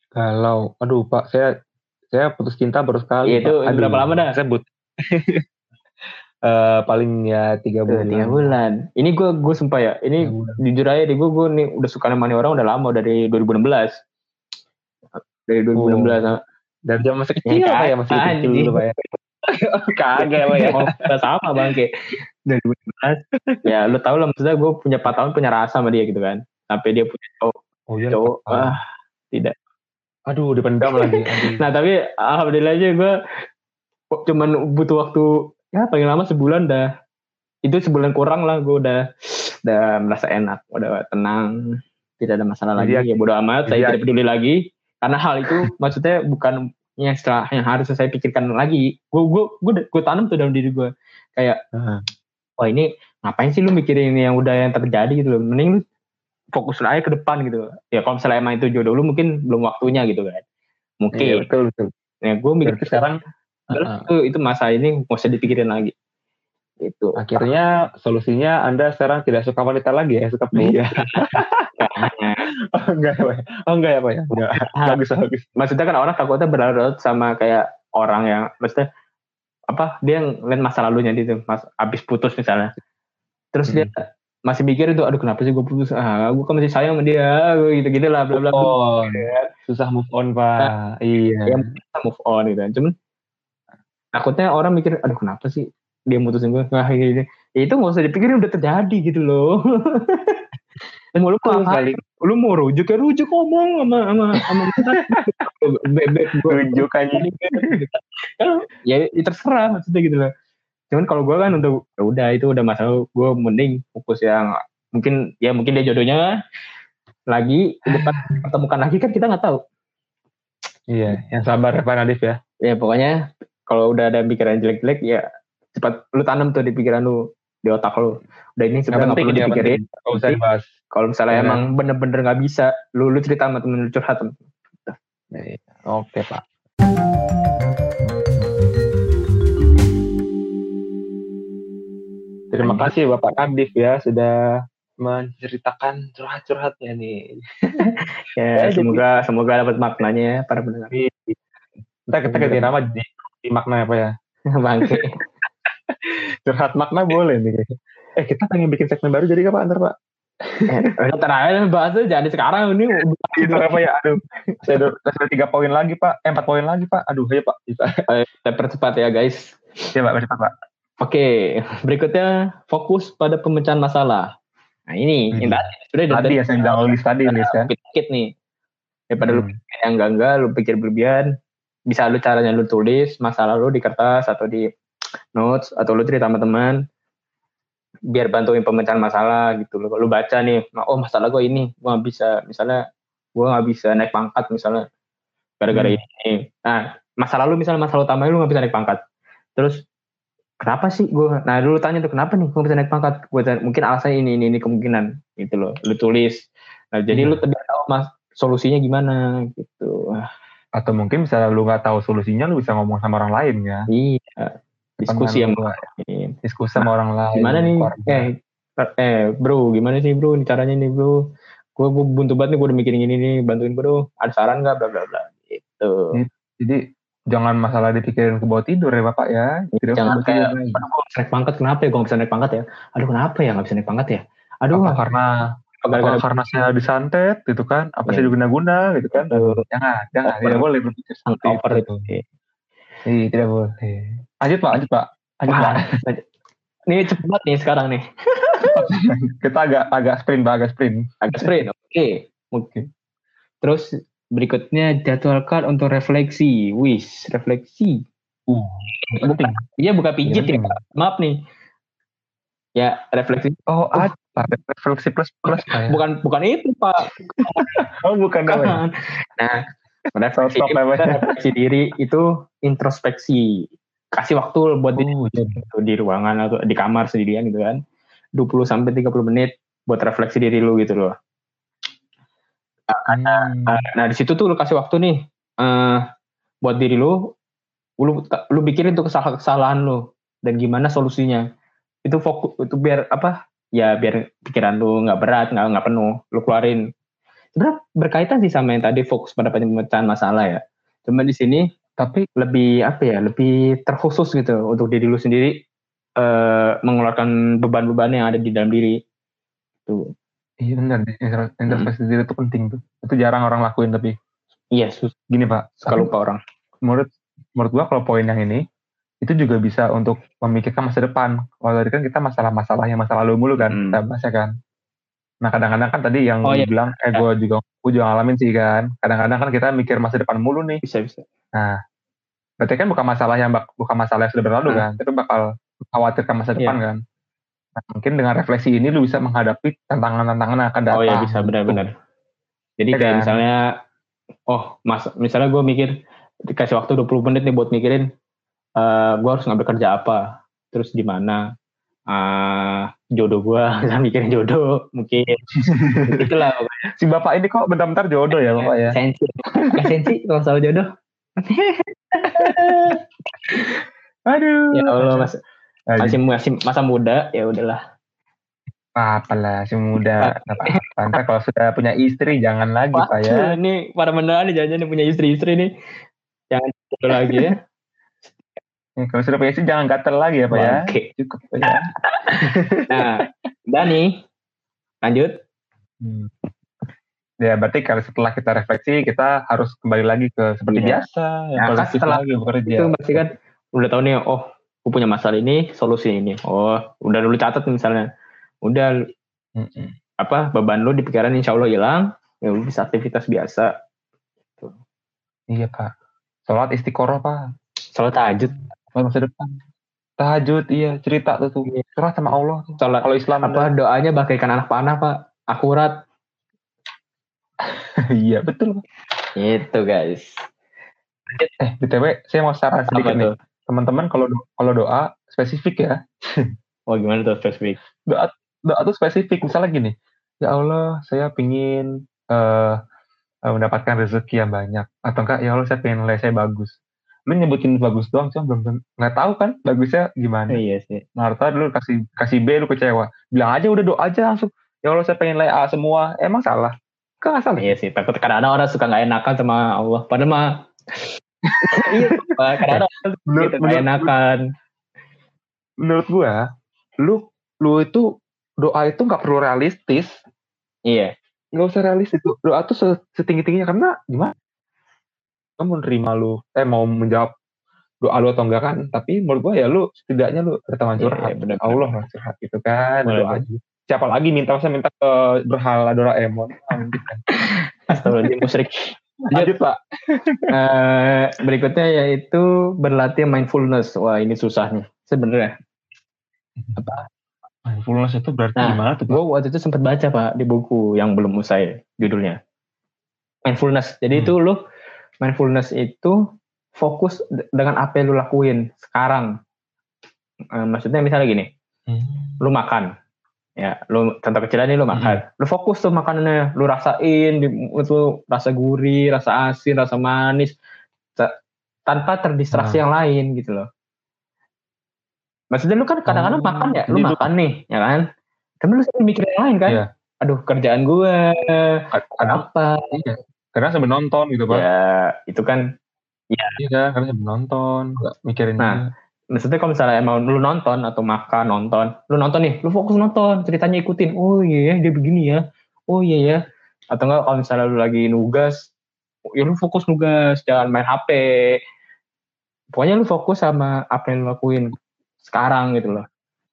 Kalau, aduh Pak, saya saya putus cinta baru sekali. Iya, itu Pak. Aduh, berapa lama dah? Saya but. Eh, paling ya tiga bulan. tiga bulan ini gue gue sumpah ya ini jujur aja deh gue gue nih udah suka sama nih orang udah lama dari 2016 dari 2016 sama Dari zaman masih kecil, Ya, ya masih kecil dulu, Pak ya. Kagak, ya. oh udah sama bangke 2016 ya lu tau lah maksudnya gue punya 4 tahun punya rasa sama dia gitu kan sampai dia punya cowok Oh iya. cowok ah tidak Aduh, dipendam lagi. Aduh. nah tapi alhamdulillah aja gue cuman butuh waktu ya paling lama sebulan dah itu sebulan kurang lah gue udah udah merasa enak udah tenang tidak ada masalah lagi Jadi- ya bodo amat saya tidak peduli lagi karena hal itu maksudnya bukan yang setelah yang harus saya pikirkan lagi gue gue gue gue tanam tuh dalam diri gue kayak Heeh. Wah ini ngapain sih lu mikirin yang udah yang terjadi gitu loh mending lu fokus aja ke depan gitu ya kalau misalnya emang itu jodoh lu mungkin belum waktunya gitu kan mungkin Iya, betul, betul. ya gue mikir Berarti sekarang Udah, itu itu masa ini nggak usah dipikirin lagi itu akhirnya solusinya Anda sekarang tidak suka wanita lagi ya, suka pria. oh, enggak ya, Pak. Oh, enggak ya, Pak ya. Enggak. Bagus, bagus. maksudnya kan orang takutnya berlarut sama kayak orang yang maksudnya apa dia ngeliat masa lalunya gitu mas abis putus misalnya terus dia masih mikir itu aduh kenapa sih gue putus ah gue kan masih sayang sama dia gitu gitu lah bla bla bla. Susah move on, Pak. Iya. Ya, move on gitu kan cuman takutnya orang mikir aduh kenapa sih dia mutusin gue nah, gini. Ya, itu nggak usah dipikirin udah terjadi gitu loh mau lu Betul mau sekali. Lu mau rujuk ya rujuk ngomong sama sama sama bebek gue Tunjuk aja. ya, ya terserah maksudnya gitu loh cuman kalau gue kan untuk ya udah itu udah masalah. Gue mending fokus yang mungkin ya mungkin dia jodohnya lagi ke depan pertemukan lagi kan kita nggak tahu. Iya, yang sabar ya, Pak Nadif ya. ya pokoknya kalau udah ada pikiran jelek-jelek ya cepat lu tanam tuh di pikiran lu di otak lu udah ini sebenarnya nggak perlu dipikirin kalau misalnya ya. emang bener-bener nggak bisa lu lu cerita sama temen lu curhat iya, oke pak Terima kasih Bapak Kadif ya sudah menceritakan curhat-curhatnya nih. ya, ya semoga jadi, semoga dapat maknanya ya para pendengar. Kita kita ganti nama di, di makna apa ya? Bangke. curhat makna boleh nih. Eh kita pengen bikin segmen baru jadi apa ntar Pak? eh, terakhir bahas tuh jadi sekarang ini itu apa ya aduh saya ada tiga poin lagi pak eh, empat poin lagi pak aduh ya pak bisa kita percepat ya guys ya pak percepat pak Oke, berikutnya fokus pada pemecahan masalah. Nah ini, hmm. tadi sudah tadi ya saya bilang list tadi nih kan. Dikit nih. Daripada hmm. lu yang enggak enggak, lu pikir berlebihan, bisa lu caranya lu tulis masalah lu di kertas atau di notes atau lu cerita sama teman biar bantuin pemecahan masalah gitu loh. Lu baca nih, oh masalah gue ini, gue gak bisa, misalnya gue gak bisa naik pangkat misalnya gara-gara hmm. ini. Nah, masalah lu misalnya masalah utama lu gak bisa naik pangkat. Terus kenapa sih gue nah dulu tanya tuh kenapa nih gue bisa naik pangkat gue mungkin alasannya ini ini ini kemungkinan gitu loh lu tulis nah jadi hmm. lu tidak tahu mas solusinya gimana gitu atau mungkin misalnya lu nggak tahu solusinya lu bisa ngomong sama orang lain ya iya diskusi yang diskusi sama nah, orang lain gimana nih eh eh bro gimana sih bro caranya nih bro gue gue buntu banget nih gue udah mikirin ini nih bantuin bro ada saran nggak bla bla bla gitu jadi jangan masalah dipikirin ke bawah tidur ya bapak ya. Tidak jangan kayak, aduh naik pangkat kenapa ya gue bisa naik pangkat ya? Aduh kenapa ya nggak bisa naik pangkat ya? Aduh apa karena apa karena saya disantet gitu kan? Apa ya. saya guna-guna gitu kan? Aduh. Jangan, jangan, tidak boleh berpikir seperti over itu. Iya, tidak boleh. Lanjut pak, lanjut pak. Lanjut pak. Ini cepat nih sekarang nih. Kita agak agak sprint, pak, agak sprint. Agak sprint, oke. Okay. Oke. Okay. Terus Berikutnya jadwalkan untuk refleksi. Wis, refleksi. Uh, bukan, iya bukan pijit ya, Maaf nih. Ya, refleksi. Oh, apa? Refleksi plus plus ya? Bukan bukan itu, Pak. oh, bukan. bukan. Nah, refleksi, refleksi diri itu introspeksi. Kasih waktu buat oh, di, iya. di ruangan atau di kamar sendirian gitu kan. 20 sampai 30 menit buat refleksi diri lu gitu loh. Nah, nah, nah di situ tuh lu kasih waktu nih uh, buat diri lu, lu lu pikirin tuh kesalahan kesalahan lu dan gimana solusinya. Itu fokus itu biar apa? Ya biar pikiran lu nggak berat, nggak nggak penuh, lu keluarin. Sebenarnya berkaitan sih sama yang tadi fokus pada pemecahan masalah ya. Cuma di sini tapi lebih apa ya? Lebih terkhusus gitu untuk diri lu sendiri uh, mengeluarkan beban-beban yang ada di dalam diri. Tuh. Iya benar, introspeksi hmm. diri itu penting tuh. Itu jarang orang lakuin tapi. Iya, yes. gini Pak. Suka lupa orang. Menurut menurut gua kalau poin yang ini itu juga bisa untuk memikirkan masa depan. Kalau tadi kan kita masalah-masalah yang masa lalu mulu kan, hmm. kita bahas ya kan. Nah kadang-kadang kan tadi yang oh, iya. bilang, eh gue juga gue juga ngalamin sih kan. Kadang-kadang kan kita mikir masa depan mulu nih. Bisa bisa. Nah, berarti kan bukan masalah yang bukan masalah yang sudah berlalu hmm. kan, tapi bakal khawatirkan masa depan yeah. kan. Nah, mungkin dengan refleksi ini lu bisa menghadapi tantangan-tantangan yang akan datang. Oh iya bisa benar-benar. Jadi ya kayak kan? misalnya, oh mas, misalnya gue mikir dikasih waktu 20 menit nih buat mikirin, uh, eh, gue harus ngambil kerja apa, terus di mana, uh, jodoh gue, saya mikirin jodoh, mungkin. Itulah. si bapak ini kok bentar-bentar jodoh ya bapak ya? Sensi, sensi kalau soal jodoh. Aduh. Ya Allah mas, masih masih masa muda ya udahlah. Apa lah masih muda apa? kalau sudah punya istri jangan lagi Wah, pak ya. Ini para mendengar nih jangan punya istri-istri nih. Jangan lagi ya eh, kalau sudah punya istri jangan gatel lagi ya pak ya. Cukup ya. Nah Dani lanjut. Hmm. ya berarti kalau setelah kita refleksi kita harus kembali lagi ke seperti ya. biasa ya, nah, setelah lagi bekerja. Itu pasti kan udah tahu nih oh aku punya masalah ini solusi ini. Oh udah dulu catat misalnya. Udah mm-hmm. apa beban lu di pikiran insya Allah hilang ya lu bisa aktivitas biasa. Tuh. iya pak. Sholat istiqoroh pak. Sholat tahajud masa depan tahajud iya cerita tuh tuh iya. cerah sama Allah tuh. kalau Islam apa ada. doanya bagaikan anak panah pak akurat iya betul itu guys eh btw saya mau saran sedikit nih teman-teman kalau kalau doa spesifik ya Wah gimana tuh spesifik? Doa, doa tuh spesifik. Misalnya gini, ya Allah saya pingin uh, mendapatkan rezeki yang banyak. Atau enggak, ya Allah saya pengen nilai saya bagus. Lu nyebutin bagus doang, cuma belum nggak tahu kan bagusnya gimana. Iya sih. Marta dulu kasih kasih B lu kecewa. Bilang aja udah doa aja langsung. Ya Allah saya pengen nilai A semua. Emang salah? Kan nggak salah. Iya sih. Takut kadang-kadang orang suka nggak enakan sama Allah. Padahal mah iya, kadang-kadang menurut, gitu, menurut, enakan. Menurut gua, lu lu itu doa itu nggak perlu realistis. Iya. Nggak usah realistis itu. Doa tuh setinggi tingginya karena gimana? Kamu menerima lu, eh mau menjawab doa lu atau enggak kan? Tapi menurut gua ya lu setidaknya lu teman curhat. Iya, bener, Allah lah curhat gitu kan. Bener, doa aja. Siapa lagi minta saya minta ke berhala Doraemon. Astagfirullahaladzim musyrik. Lanjut Pak. uh, berikutnya yaitu berlatih mindfulness. Wah ini susah nih sebenarnya. Apa? Mindfulness itu berarti nah, gimana tuh? Gue waktu itu sempat baca pak di buku yang belum usai judulnya. Mindfulness. Jadi hmm. itu lu mindfulness itu fokus dengan apa yang lu lakuin sekarang. Uh, maksudnya misalnya gini, hmm. lu makan, ya lu contoh kecilnya nih lu makan hmm. lu fokus tuh makanannya lu rasain itu rasa gurih rasa asin rasa manis tanpa terdistraksi hmm. yang lain gitu loh maksudnya lu kan kadang-kadang oh, makan ya lu makan nih ya kan tapi lu sering mikir yang lain kan yeah. aduh kerjaan gue apa iya. Karena sambil nonton gitu pak. Ya itu kan ya. Iya karena sambil nonton gak mikirin nah maksudnya kalau misalnya emang lu nonton atau makan nonton lu nonton nih lu fokus nonton ceritanya ikutin. Oh iya ya dia begini ya. Oh iya ya atau enggak kalau misalnya lu lagi nugas ya lu fokus nugas jangan main HP pokoknya lu fokus sama apa yang lu lakuin sekarang gitu loh.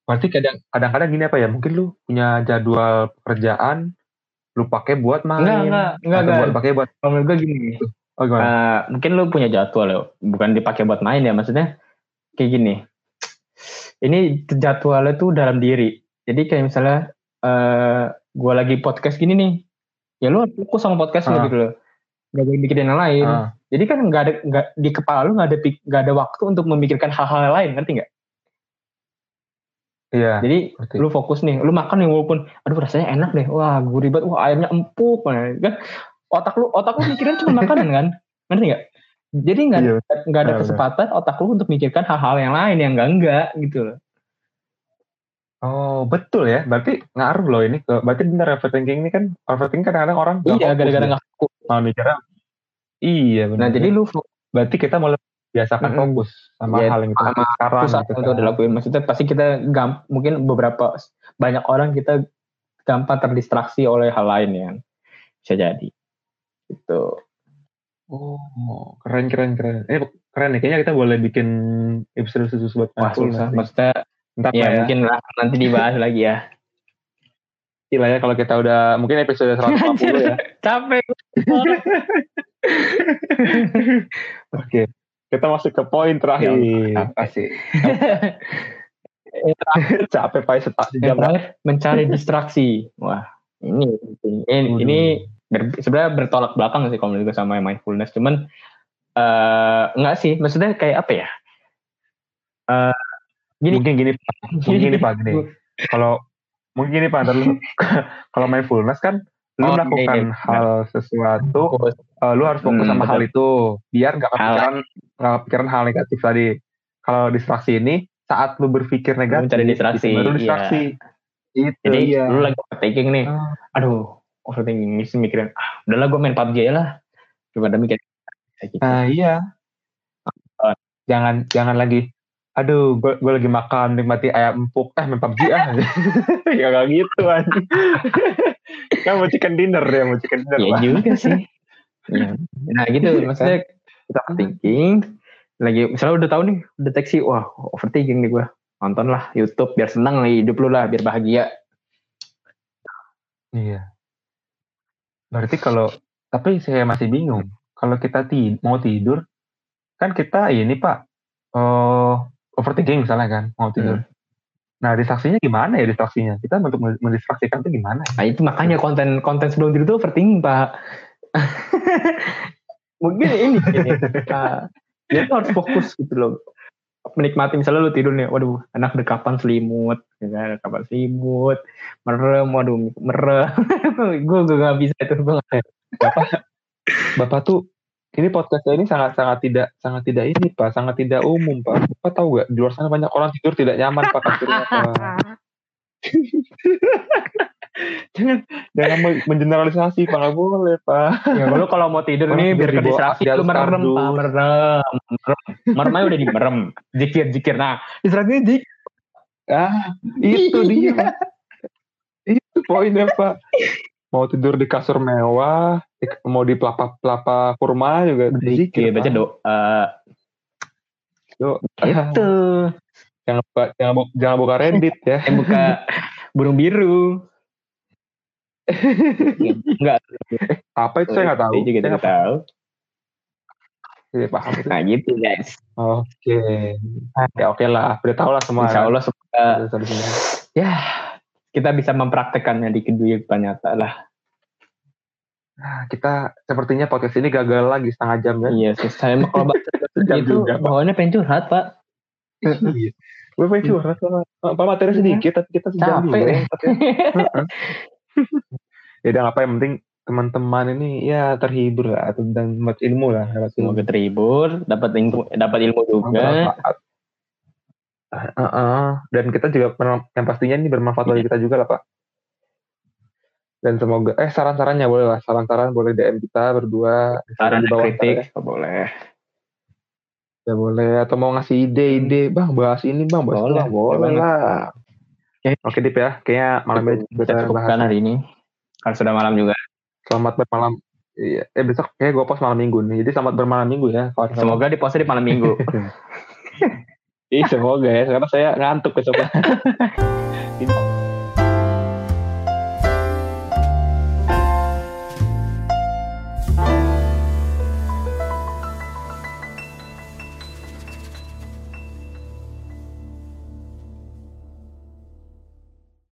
Berarti kadang kadang-kadang gini apa ya mungkin lu punya jadwal pekerjaan lu pakai buat main enggak enggak enggak, enggak. buat pakai buat kalau gue gini oh, uh, mungkin lu punya jadwal ya bukan dipakai buat main ya maksudnya kayak gini. Ini jadwalnya tuh dalam diri. Jadi kayak misalnya uh, eh, gue lagi podcast gini nih, ya lu fokus sama podcast uh. gitu loh. Gak boleh mikirin yang lain. Uh. Jadi kan nggak ada nggak di kepala lu nggak ada nggak ada waktu untuk memikirkan hal-hal lain, ngerti nggak? Iya. Jadi ngerti. lu fokus nih, lu makan nih walaupun, aduh rasanya enak deh, wah gurih banget, wah ayamnya empuk, kan? Otak lu otak lu mikirin cuma makanan kan, ngerti nggak? Jadi nggak iya, nggak ada kesempatan otak lu untuk mikirkan hal-hal yang lain yang enggak enggak gitu loh. Oh betul ya, berarti ngaruh loh ini. Berarti benar overthinking ini kan overthinking kadang-kadang orang iya gara-gara nggak fokus. Mau mikirnya iya benar. Nah jadi lu berarti kita mulai biasakan mm -hmm. fokus sama ya, hal yang kita sekarang gitu kan. udah dilakuin. Maksudnya pasti kita gam, mungkin beberapa banyak orang kita gampang terdistraksi oleh hal lain yang bisa jadi. Itu. Oh, keren keren keren. Eh keren nih. Kayaknya kita boleh bikin episode khusus buat Wah, susah. Maksudnya Entah ya, ya, mungkin lah nanti dibahas lagi ya. Gila ya kalau kita udah mungkin episode 150 ya. Capek. Oke, kita masuk ke poin terakhir. Ya, apa sih? Capek pak sejam. mencari distraksi. Wah, ini ini, ini ber, sebenarnya bertolak belakang sih kalau menurut sama mindfulness. Cuman uh, enggak sih. Maksudnya kayak apa ya? Uh, gini. Mungkin gini mungkin gini pak gini. Kalau mungkin gini pak kalau mindfulness kan lu oh, melakukan okay, hal sesuatu uh, lu harus fokus hmm, sama betul. hal itu. Biar nggak kepikiran nggak kepikiran hal negatif tadi kalau distraksi ini saat lu berpikir negatif mencari distraksi baru distraksi iya. itu jadi iya. lu lagi taking nih uh. aduh overthinking sih mikirin ah udahlah gue main PUBG lah daripada mikir gitu. nah iya uh, jangan jangan lagi aduh gue, gue lagi makan nikmati ayam empuk eh main PUBG ah ya gak gitu kan kan mau chicken dinner ya mau chicken dinner ya lah. juga sih ya. nah gitu maksudnya kita overthinking lagi misalnya udah tahu nih deteksi wah overthinking nih gue nonton lah YouTube biar senang nih hidup lu lah biar bahagia iya Berarti kalau tapi saya masih bingung. Kalau kita ti mau tidur, kan kita ini Pak, uh, overthinking misalnya kan, mau tidur. Hmm. Nah, distraksinya gimana ya distraksinya? Kita untuk mendistraksikan itu gimana? Nah, itu makanya konten konten sebelum tidur itu overthinking, Pak. Mungkin ini, ini uh, dia tuh harus fokus gitu loh. menikmati misalnya lu tidur nih, waduh, enak dekapan selimut, ya kan, dekapan selimut, merem, waduh, merem. gue gue gak bisa itu banget. Bapak, Bapak tuh ini podcastnya ini sangat sangat tidak sangat tidak ini pak sangat tidak umum pak Bapak tahu gak di luar sana banyak orang tidur tidak nyaman pak kasurnya pak jangan jangan mengeneralisasi pak. Nggak boleh pak. Ya lu kalau mau tidur nih biar di ke distraksi di lu merem pak. Merem. Merem. Merem udah di merem zikir zikir nah distraksinya zik ah itu dia. Itu poinnya pak. Mau tidur di kasur mewah mau di pelapa pelapa kurma juga zikir baca Pak. doa. Yuk. itu jangan jangan buka Reddit ya. Yang buka burung biru enggak. Apa itu? Saya nggak tahu. Saya juga tidak tahu. Tidak paham itu. Nah gitu guys. Oke. Ya oke lah. Udah tahu lah semua. Insya kan? Allah semoga ya kita bisa mempraktekannya di kehidupan nyata lah. Nah, kita sepertinya podcast ini gagal lagi setengah jam ya. Iya sih saya mah kalau bahas Sejam itu Pak. bawaannya pengen curhat pak. Iya. Gue pengen curhat sama apa materi sedikit tapi kita sejam Capek. ya udah apa yang penting teman-teman ini ya terhibur lah atau dan dapat ilmu lah dapat ilmu. semoga terhibur dapat ilmu dapat ilmu juga. Bermanfaat. Heeh. dan kita juga yang pastinya ini bermanfaat bagi kita juga lah pak. Dan semoga eh saran-sarannya boleh lah saran-saran boleh DM kita berdua. Saran di bawah kritik boleh. Ya boleh atau mau ngasih ide-ide bang bahas ini bang bahas Boleh, itu bang boleh. boleh lah oke. Oke Dip ya. Kayaknya malam ini kita cukupkan hari ini. Karena sudah malam juga. Selamat bermalam. Iya eh besok kayak gue post malam minggu nih. Jadi selamat bermalam minggu ya kawan-kawan. semoga di post di malam minggu. Ih, semoga ya. Karena saya ngantuk besok